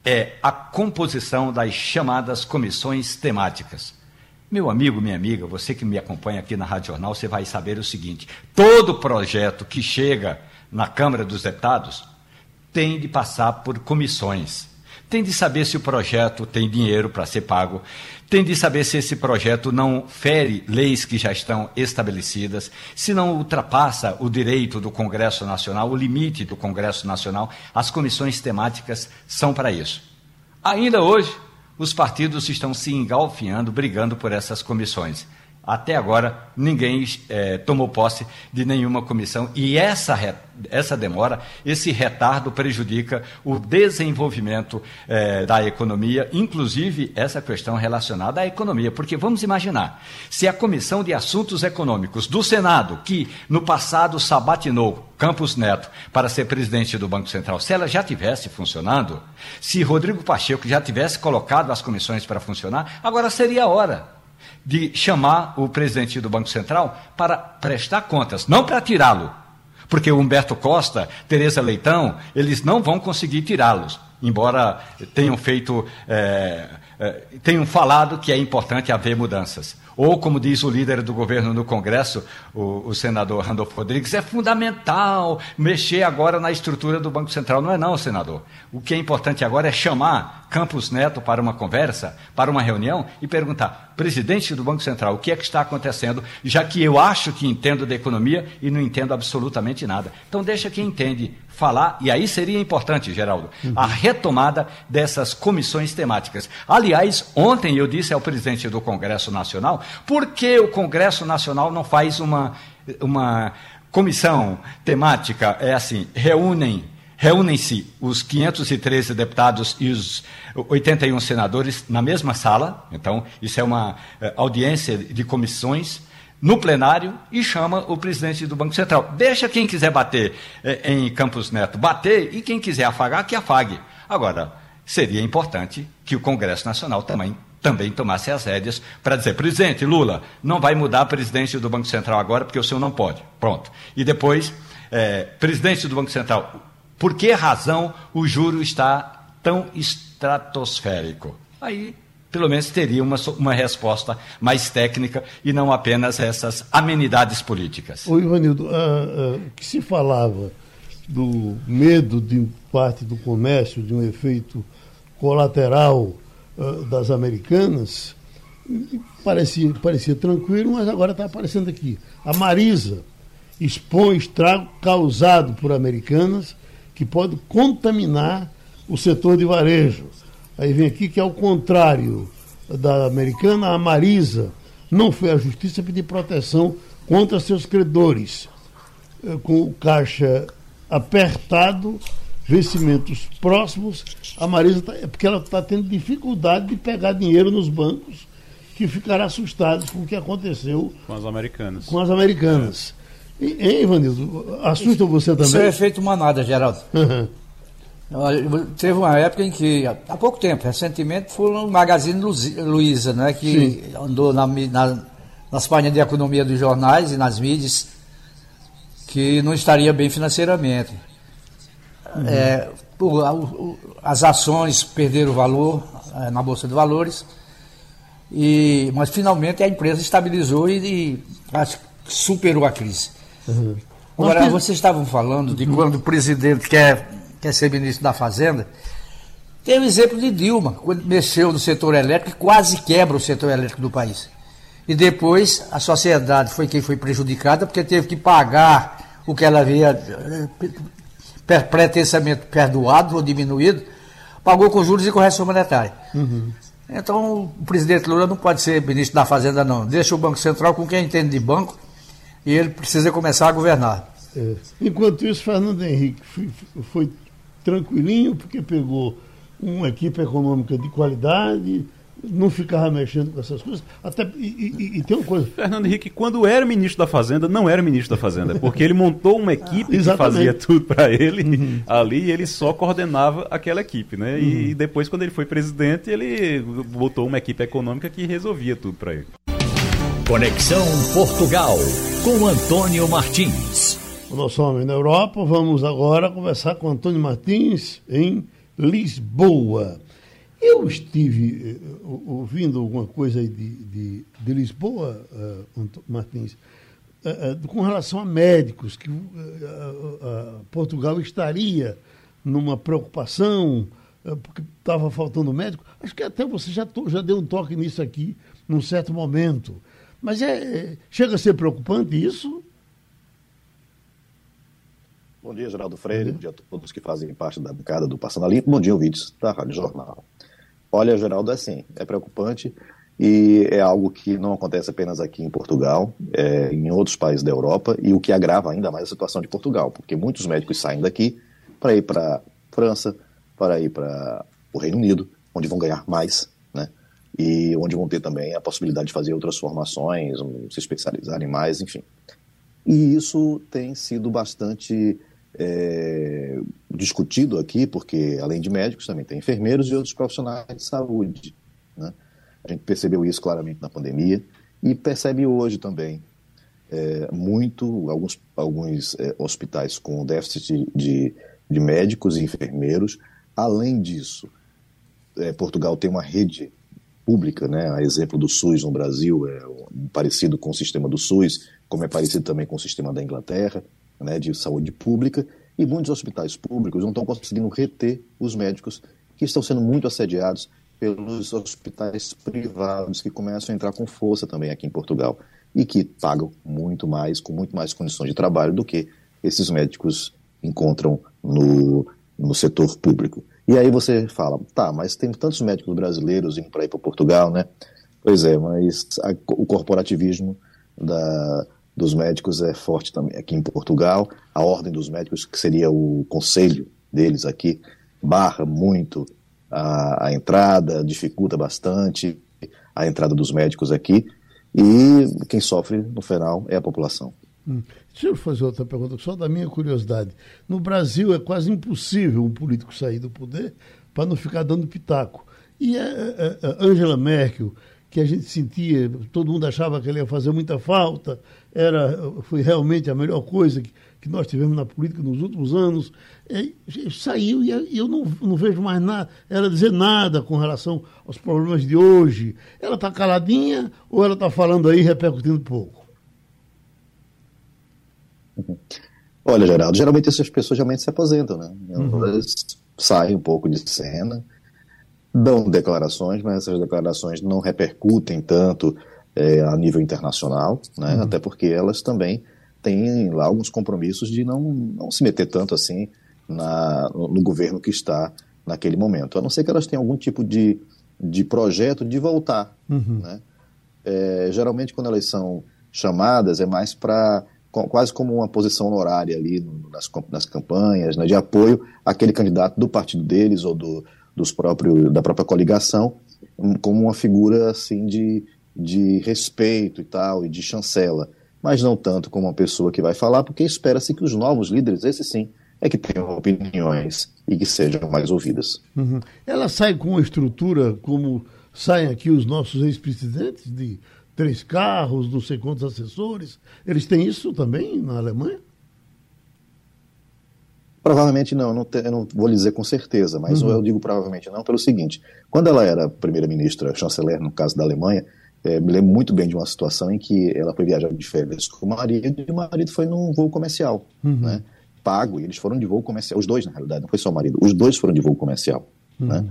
É a composição das chamadas comissões temáticas. Meu amigo, minha amiga, você que me acompanha aqui na Rádio Jornal, você vai saber o seguinte: todo projeto que chega na Câmara dos Deputados tem de passar por comissões tem de saber se o projeto tem dinheiro para ser pago, tem de saber se esse projeto não fere leis que já estão estabelecidas, se não ultrapassa o direito do Congresso Nacional, o limite do Congresso Nacional. As comissões temáticas são para isso. Ainda hoje, os partidos estão se engalfiando, brigando por essas comissões. Até agora, ninguém é, tomou posse de nenhuma comissão e essa, essa demora, esse retardo prejudica o desenvolvimento é, da economia, inclusive essa questão relacionada à economia. Porque vamos imaginar, se a Comissão de Assuntos Econômicos do Senado, que no passado sabatinou Campos Neto para ser presidente do Banco Central, se ela já tivesse funcionando, se Rodrigo Pacheco já tivesse colocado as comissões para funcionar, agora seria a hora de chamar o presidente do Banco Central para prestar contas, não para tirá-lo. Porque Humberto Costa, Tereza Leitão, eles não vão conseguir tirá-los, embora tenham feito, é, é, tenham falado que é importante haver mudanças. Ou, como diz o líder do governo no Congresso, o, o, senador Randolfo Rodrigues, é fundamental mexer agora na estrutura do Banco Central. Não é não, senador. O que é importante agora é chamar Campos Neto para uma conversa, para uma reunião e perguntar, presidente do Banco Central, o que é que está acontecendo, já que eu acho que entendo da economia e não entendo absolutamente nada. Então deixa quem entende falar, e aí seria importante, Geraldo, uhum. a retomada dessas comissões temáticas. Aliás, ontem eu disse ao presidente do Congresso Nacional, por que o Congresso Nacional não faz uma, uma comissão temática? É assim, reúnem reúnem-se os 513 deputados e os 81 senadores na mesma sala, então isso é uma eh, audiência de comissões no plenário e chama o presidente do Banco Central. Deixa quem quiser bater eh, em Campos Neto bater e quem quiser afagar, que afague. Agora, seria importante que o Congresso Nacional também, também tomasse as rédeas para dizer, presidente Lula, não vai mudar a presidência do Banco Central agora porque o senhor não pode. Pronto. E depois, eh, presidente do Banco Central, por que razão o juro está tão estratosférico? Aí pelo menos teria uma, uma resposta mais técnica e não apenas essas amenidades políticas. Ô Ivanildo, ah, ah, o que se falava do medo de parte do comércio, de um efeito colateral uh, das americanas, parecia, parecia tranquilo, mas agora está aparecendo aqui. A Marisa expõe estrago causado por americanas que pode contaminar o setor de varejo. Aí vem aqui que, ao contrário da americana, a Marisa não foi à justiça pedir proteção contra seus credores. Eh, com o caixa apertado, vencimentos próximos, a Marisa tá, é porque ela está tendo dificuldade de pegar dinheiro nos bancos, que ficará assustado com o que aconteceu com as americanas. Com as americanas. É. E, hein, Ivanildo? Assusta você também? Isso é efeito manada, Geraldo. Uhum. *laughs* Teve uma época em que, há pouco tempo, recentemente, foi no Magazine Luiza, né, que Sim. andou na, na, nas páginas de economia dos jornais e nas mídias, que não estaria bem financeiramente. Uhum. É, as ações perderam valor é, na Bolsa de Valores, e, mas finalmente a empresa estabilizou e, e superou a crise. Uhum. Agora, vocês estavam falando de quando o presidente quer quer ser ministro da Fazenda. Tem o exemplo de Dilma, quando mexeu no setor elétrico, quase quebra o setor elétrico do país. E depois a sociedade foi quem foi prejudicada, porque teve que pagar o que ela havia eh, pretensamente perdoado ou diminuído, pagou com juros e correção monetária. Uhum. Então o presidente Lula não pode ser ministro da Fazenda, não. Deixa o Banco Central com quem entende de banco e ele precisa começar a governar. É. Enquanto isso, Fernando Henrique foi, foi tranquilinho, porque pegou uma equipe econômica de qualidade, não ficava mexendo com essas coisas. Até, e, e, e, tem uma coisa. Fernando Henrique, quando era ministro da Fazenda, não era ministro da Fazenda, porque ele montou uma equipe que fazia tudo para ele uhum. ali e ele só coordenava aquela equipe, né? Uhum. E depois, quando ele foi presidente, ele botou uma equipe econômica que resolvia tudo para ele. Conexão Portugal com Antônio Martins o nosso homem na Europa. Vamos agora conversar com Antônio Martins em Lisboa. Eu estive uh, ouvindo alguma coisa de, de, de Lisboa, uh, Martins, uh, com relação a médicos, que Portugal estaria numa preocupação, porque estava faltando médico. Acho que até você já, já deu um toque nisso aqui, num certo momento. Mas é, é chega a ser preocupante isso? Bom dia, Geraldo Freire. Bom dia a todos que fazem parte da bancada do Passando a Limpo. Bom dia, ouvintes da Rádio Jornal. Olha, Geraldo, é assim, é preocupante e é algo que não acontece apenas aqui em Portugal, é, em outros países da Europa, e o que agrava ainda mais a situação de Portugal, porque muitos médicos saem daqui para ir para França, para ir para o Reino Unido, onde vão ganhar mais, né? E onde vão ter também a possibilidade de fazer outras formações, se especializarem mais, enfim. E isso tem sido bastante é, discutido aqui, porque além de médicos também tem enfermeiros e outros profissionais de saúde. Né? A gente percebeu isso claramente na pandemia e percebe hoje também é, muito alguns, alguns é, hospitais com déficit de, de médicos e enfermeiros. Além disso, é, Portugal tem uma rede pública, né, a exemplo do SUS no Brasil, é parecido com o sistema do SUS, como é parecido também com o sistema da Inglaterra né, de saúde pública, e muitos hospitais públicos não estão conseguindo reter os médicos que estão sendo muito assediados pelos hospitais privados que começam a entrar com força também aqui em Portugal e que pagam muito mais, com muito mais condições de trabalho do que esses médicos encontram no, no setor público. E aí você fala, tá, mas tem tantos médicos brasileiros indo para ir para Portugal, né? Pois é, mas a, o corporativismo da, dos médicos é forte também aqui em Portugal. A ordem dos médicos, que seria o conselho deles aqui, barra muito a, a entrada, dificulta bastante a entrada dos médicos aqui. E quem sofre no final é a população. Hum. Deixa eu fazer outra pergunta, só da minha curiosidade. No Brasil é quase impossível um político sair do poder para não ficar dando pitaco. E a, a, a Angela Merkel que a gente sentia, todo mundo achava que ele ia fazer muita falta, era, foi realmente a melhor coisa que, que nós tivemos na política nos últimos anos. E, saiu e eu não, não vejo mais nada, ela dizer nada com relação aos problemas de hoje. Ela está caladinha ou ela está falando aí repercutindo pouco? Olha, Geraldo, geralmente essas pessoas realmente se aposentam, né? Elas uhum. saem um pouco de cena dão declarações, mas essas declarações não repercutem tanto é, a nível internacional, né? Uhum. até porque elas também têm lá alguns compromissos de não, não se meter tanto assim na, no, no governo que está naquele momento, a não ser que elas tenham algum tipo de, de projeto de voltar. Uhum. Né? É, geralmente, quando elas são chamadas, é mais para quase como uma posição honorária ali nas, nas campanhas, né, de apoio àquele candidato do partido deles ou do, dos próprios, da própria coligação, como uma figura assim de, de respeito e tal, e de chancela, mas não tanto como uma pessoa que vai falar, porque espera-se que os novos líderes, esses sim, é que tenham opiniões e que sejam mais ouvidas. Uhum. Ela sai com uma estrutura como saem aqui os nossos ex-presidentes, de três carros, não sei quantos assessores. Eles têm isso também na Alemanha? Provavelmente não, não te, eu não vou lhe dizer com certeza, mas uhum. eu digo provavelmente não pelo seguinte: quando ela era primeira-ministra, chanceler, no caso da Alemanha, é, me lembro muito bem de uma situação em que ela foi viajar de férias com o marido e o marido foi num voo comercial, uhum. né? Pago, e eles foram de voo comercial, os dois, na realidade, não foi só o marido, os dois foram de voo comercial, uhum. né?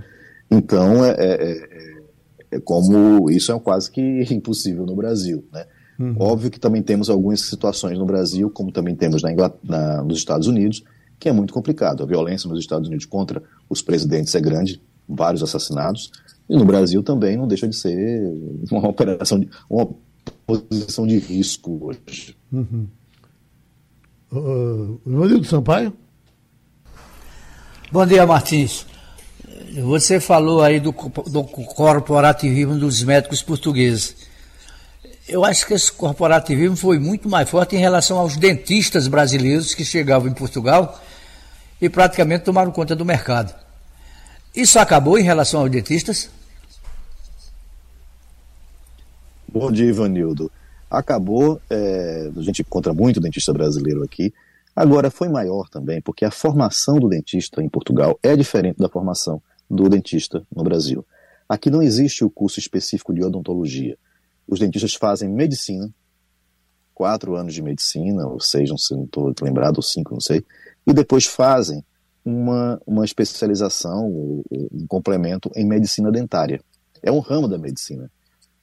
Então, é, é, é, é, como isso é quase que impossível no Brasil, né? Uhum. Óbvio que também temos algumas situações no Brasil, como também temos na na, nos Estados Unidos, que é muito complicado. A violência nos Estados Unidos contra os presidentes é grande, vários assassinados, e no Brasil também não deixa de ser uma *laughs* operação, de, uma posição de risco hoje. Uhum. Uh, Sampaio? Bom dia, Martins. Você falou aí do, do corporativismo dos médicos portugueses. Eu acho que esse corporativismo foi muito mais forte em relação aos dentistas brasileiros que chegavam em Portugal e praticamente tomaram conta do mercado. Isso acabou em relação aos dentistas? Bom dia, Ivanildo. Acabou, é, a gente encontra muito dentista brasileiro aqui. Agora, foi maior também, porque a formação do dentista em Portugal é diferente da formação do dentista no Brasil. Aqui não existe o curso específico de odontologia. Os dentistas fazem medicina, quatro anos de medicina, ou seis, não sei, não estou lembrado, ou cinco, não sei, e depois fazem uma, uma especialização, um complemento em medicina dentária. É um ramo da medicina.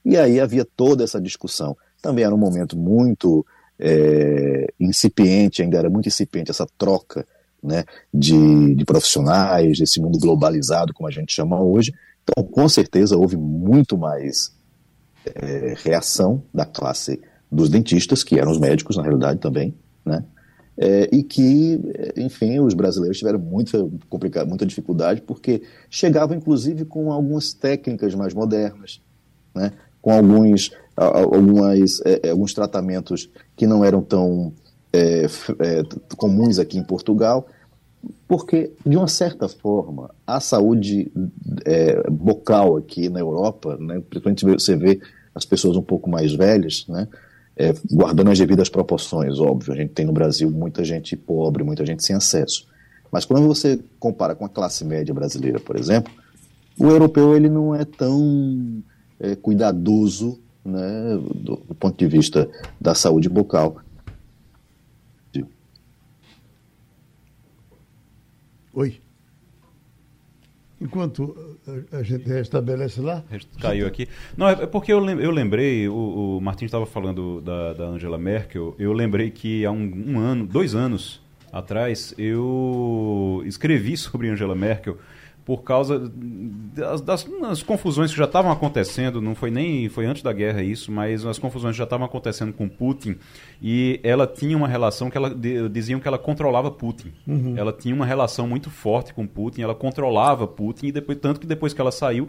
E aí havia toda essa discussão. Também era um momento muito é, incipiente, ainda era muito incipiente essa troca né, de, de profissionais, desse mundo globalizado, como a gente chama hoje. Então, com certeza, houve muito mais é, reação da classe dos dentistas, que eram os médicos, na realidade, também, né? É, e que, enfim, os brasileiros tiveram muita, complicado, muita dificuldade, porque chegavam, inclusive, com algumas técnicas mais modernas, né? com alguns, algumas, é, é, alguns tratamentos que não eram tão é, é, comuns aqui em Portugal, porque, de uma certa forma, a saúde é, bocal aqui na Europa, né, principalmente você vê as pessoas um pouco mais velhas, né, é, guardando as devidas proporções, óbvio. A gente tem no Brasil muita gente pobre, muita gente sem acesso. Mas quando você compara com a classe média brasileira, por exemplo, o europeu ele não é tão é, cuidadoso né, do, do, ponto de vista da saúde bucal. Oi. Enquanto a gente restabelece lá. Caiu aqui. Não, é porque eu lembrei, o, o Martins estava falando da, da Angela Merkel, eu lembrei que há um, um ano, dois anos atrás, eu escrevi sobre Angela Merkel por causa das, das, das, confusões que já estavam acontecendo, não foi nem foi antes da guerra isso, mas as confusões já estavam acontecendo com Putin e ela tinha uma relação que ela diziam que ela controlava Putin. Uhum. Ela tinha uma relação muito forte com Putin, ela controlava Putin e depois tanto que depois que ela saiu,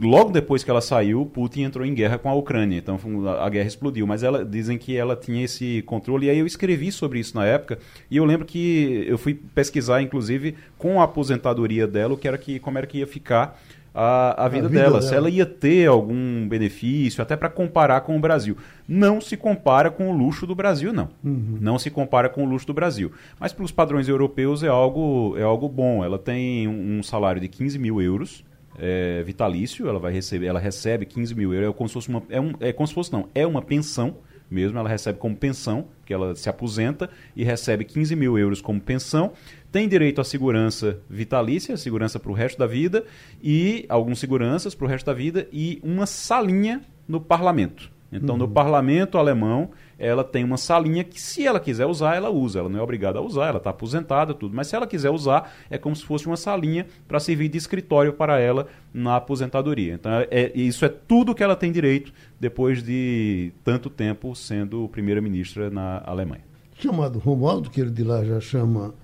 logo depois que ela saiu, Putin entrou em guerra com a Ucrânia, então a guerra explodiu, mas ela dizem que ela tinha esse controle e aí eu escrevi sobre isso na época e eu lembro que eu fui pesquisar inclusive com a aposentadoria dela, o que era que como era que ia ficar a, a, vida, a vida dela, dela, se ela ia ter algum benefício, até para comparar com o Brasil. Não se compara com o luxo do Brasil, não. Uhum. Não se compara com o luxo do Brasil. Mas para os padrões europeus é algo, é algo bom. Ela tem um, salário de 15 mil euros. É, vitalício, ela vai receber, ela recebe 15 mil euros, é como se fosse uma, é, um, é como se fosse não, é uma pensão mesmo, ela recebe como pensão, que ela se aposenta e recebe 15 mil euros como pensão. Tem direito à segurança vitalícia, segurança para o resto da vida, e alguns seguranças para o resto da vida, e uma salinha no parlamento. Então, uhum. no parlamento alemão, ela tem uma salinha que, se ela quiser usar, ela usa. Ela não é obrigada a usar, ela está aposentada, tudo. Mas se ela quiser usar, é como se fosse uma salinha para servir de escritório para ela na aposentadoria. Então, é, é, isso é tudo que ela tem direito depois de tanto tempo sendo primeira-ministra na Alemanha. Chamado Romualdo, que ele de lá já chama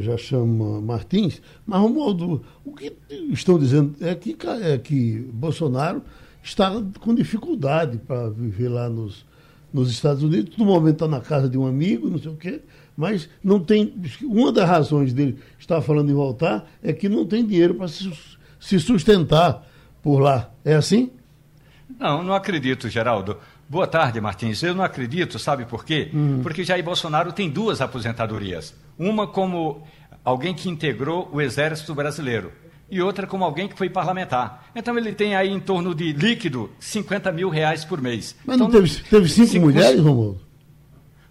já chama Martins, mas Romualdo, o que estão dizendo é que, é que Bolsonaro está com dificuldade para viver lá nos, nos Estados Unidos, no momento está na casa de um amigo, não sei o quê, mas não tem. Uma das razões dele estar falando em voltar é que não tem dinheiro para se, se sustentar por lá. É assim? Não, não acredito, Geraldo. Boa tarde, Martins. Eu não acredito, sabe por quê? Hum. Porque Jair Bolsonaro tem duas aposentadorias. Uma como alguém que integrou o Exército Brasileiro e outra como alguém que foi parlamentar. Então ele tem aí em torno de líquido 50 mil reais por mês. Mas então, não teve, teve cinco, cinco mulheres, Romualdo?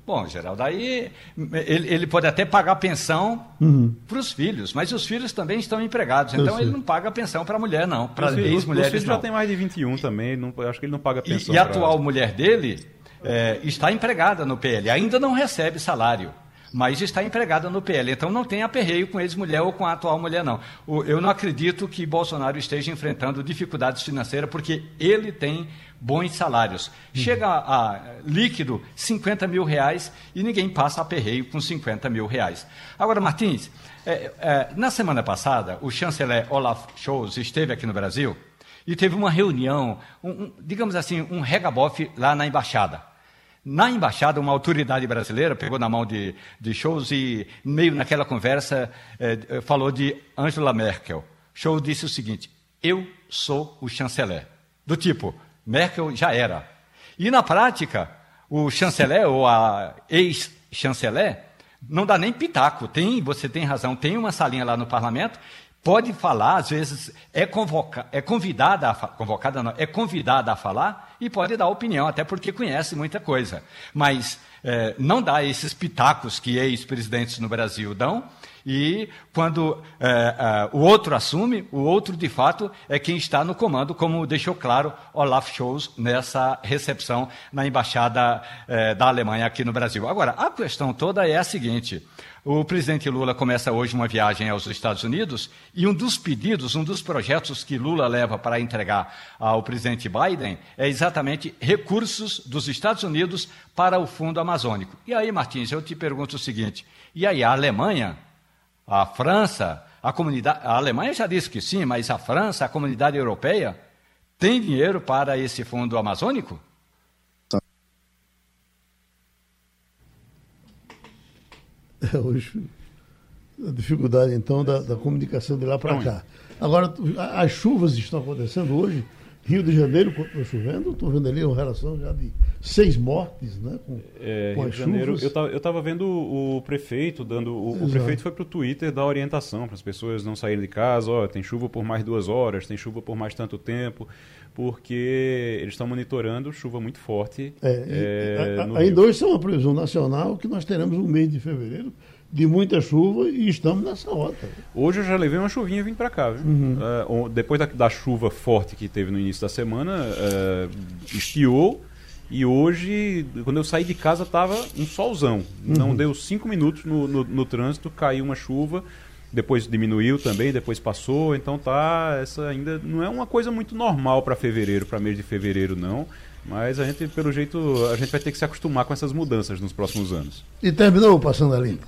Bom, Geraldo, aí ele, ele pode até pagar pensão uhum. para os filhos, mas os filhos também estão empregados. Então ele não paga pensão para a mulher, não. Para ex-mulheres. Os filhos já tem mais de 21 também, não, acho que ele não paga pensão. E, e a atual mulher dele é, está empregada no PL, ainda não recebe salário mas está empregada no PL. Então não tem aperreio com ex-mulher ou com a atual mulher, não. Eu não acredito que Bolsonaro esteja enfrentando dificuldades financeiras, porque ele tem bons salários. Chega a, a líquido 50 mil reais e ninguém passa aperreio com 50 mil reais. Agora, Martins, é, é, na semana passada, o chanceler Olaf Scholz esteve aqui no Brasil e teve uma reunião, um, um, digamos assim, um regabofe lá na embaixada. Na embaixada, uma autoridade brasileira pegou na mão de, de Scholz e, meio naquela conversa, eh, falou de Angela Merkel. Scholz disse o seguinte: Eu sou o chanceler. Do tipo, Merkel já era. E na prática, o chanceler ou a ex-chanceler não dá nem pitaco. Tem, você tem razão, tem uma salinha lá no parlamento pode falar, às vezes é, convoca, é convidada, a, convocada não, é convidada a falar e pode dar opinião, até porque conhece muita coisa. Mas é, não dá esses pitacos que ex-presidentes no Brasil dão, e quando é, é, o outro assume, o outro de fato é quem está no comando, como deixou claro Olaf Scholz nessa recepção na embaixada é, da Alemanha aqui no Brasil. Agora, a questão toda é a seguinte: o presidente Lula começa hoje uma viagem aos Estados Unidos e um dos pedidos, um dos projetos que Lula leva para entregar ao presidente Biden é exatamente recursos dos Estados Unidos para o Fundo Amazônico. E aí, Martins, eu te pergunto o seguinte: e aí, a Alemanha, a França, a comunidade. A Alemanha já disse que sim, mas a França, a comunidade europeia, tem dinheiro para esse fundo amazônico? É, hoje, a dificuldade, então, da, da comunicação de lá para cá. Agora, as chuvas estão acontecendo hoje. Rio de Janeiro continua chovendo, estou vendo ali uma relação já de seis mortes, né? Com, é, com Rio de Janeiro, eu estava vendo o prefeito dando. O, o prefeito foi para o Twitter dar orientação para as pessoas não saírem de casa, ó, tem chuva por mais duas horas, tem chuva por mais tanto tempo, porque eles estão monitorando chuva muito forte. É, é, ainda hoje é uma previsão nacional que nós teremos um mês de fevereiro de muita chuva e estamos nessa rota. Hoje eu já levei uma chuvinha e vim para cá. Uhum. Uh, depois da, da, chuva forte que teve no início da semana, uh, estiou. E hoje, quando eu saí de casa, estava um solzão. Uhum. Não deu cinco minutos no, no, no, trânsito, caiu uma chuva. Depois diminuiu também, depois passou. Então tá, essa ainda não é uma coisa muito normal para fevereiro, para mês de fevereiro não. Mas a gente, pelo jeito, a gente vai ter que se acostumar com essas mudanças nos próximos anos. E terminou passando a limpo.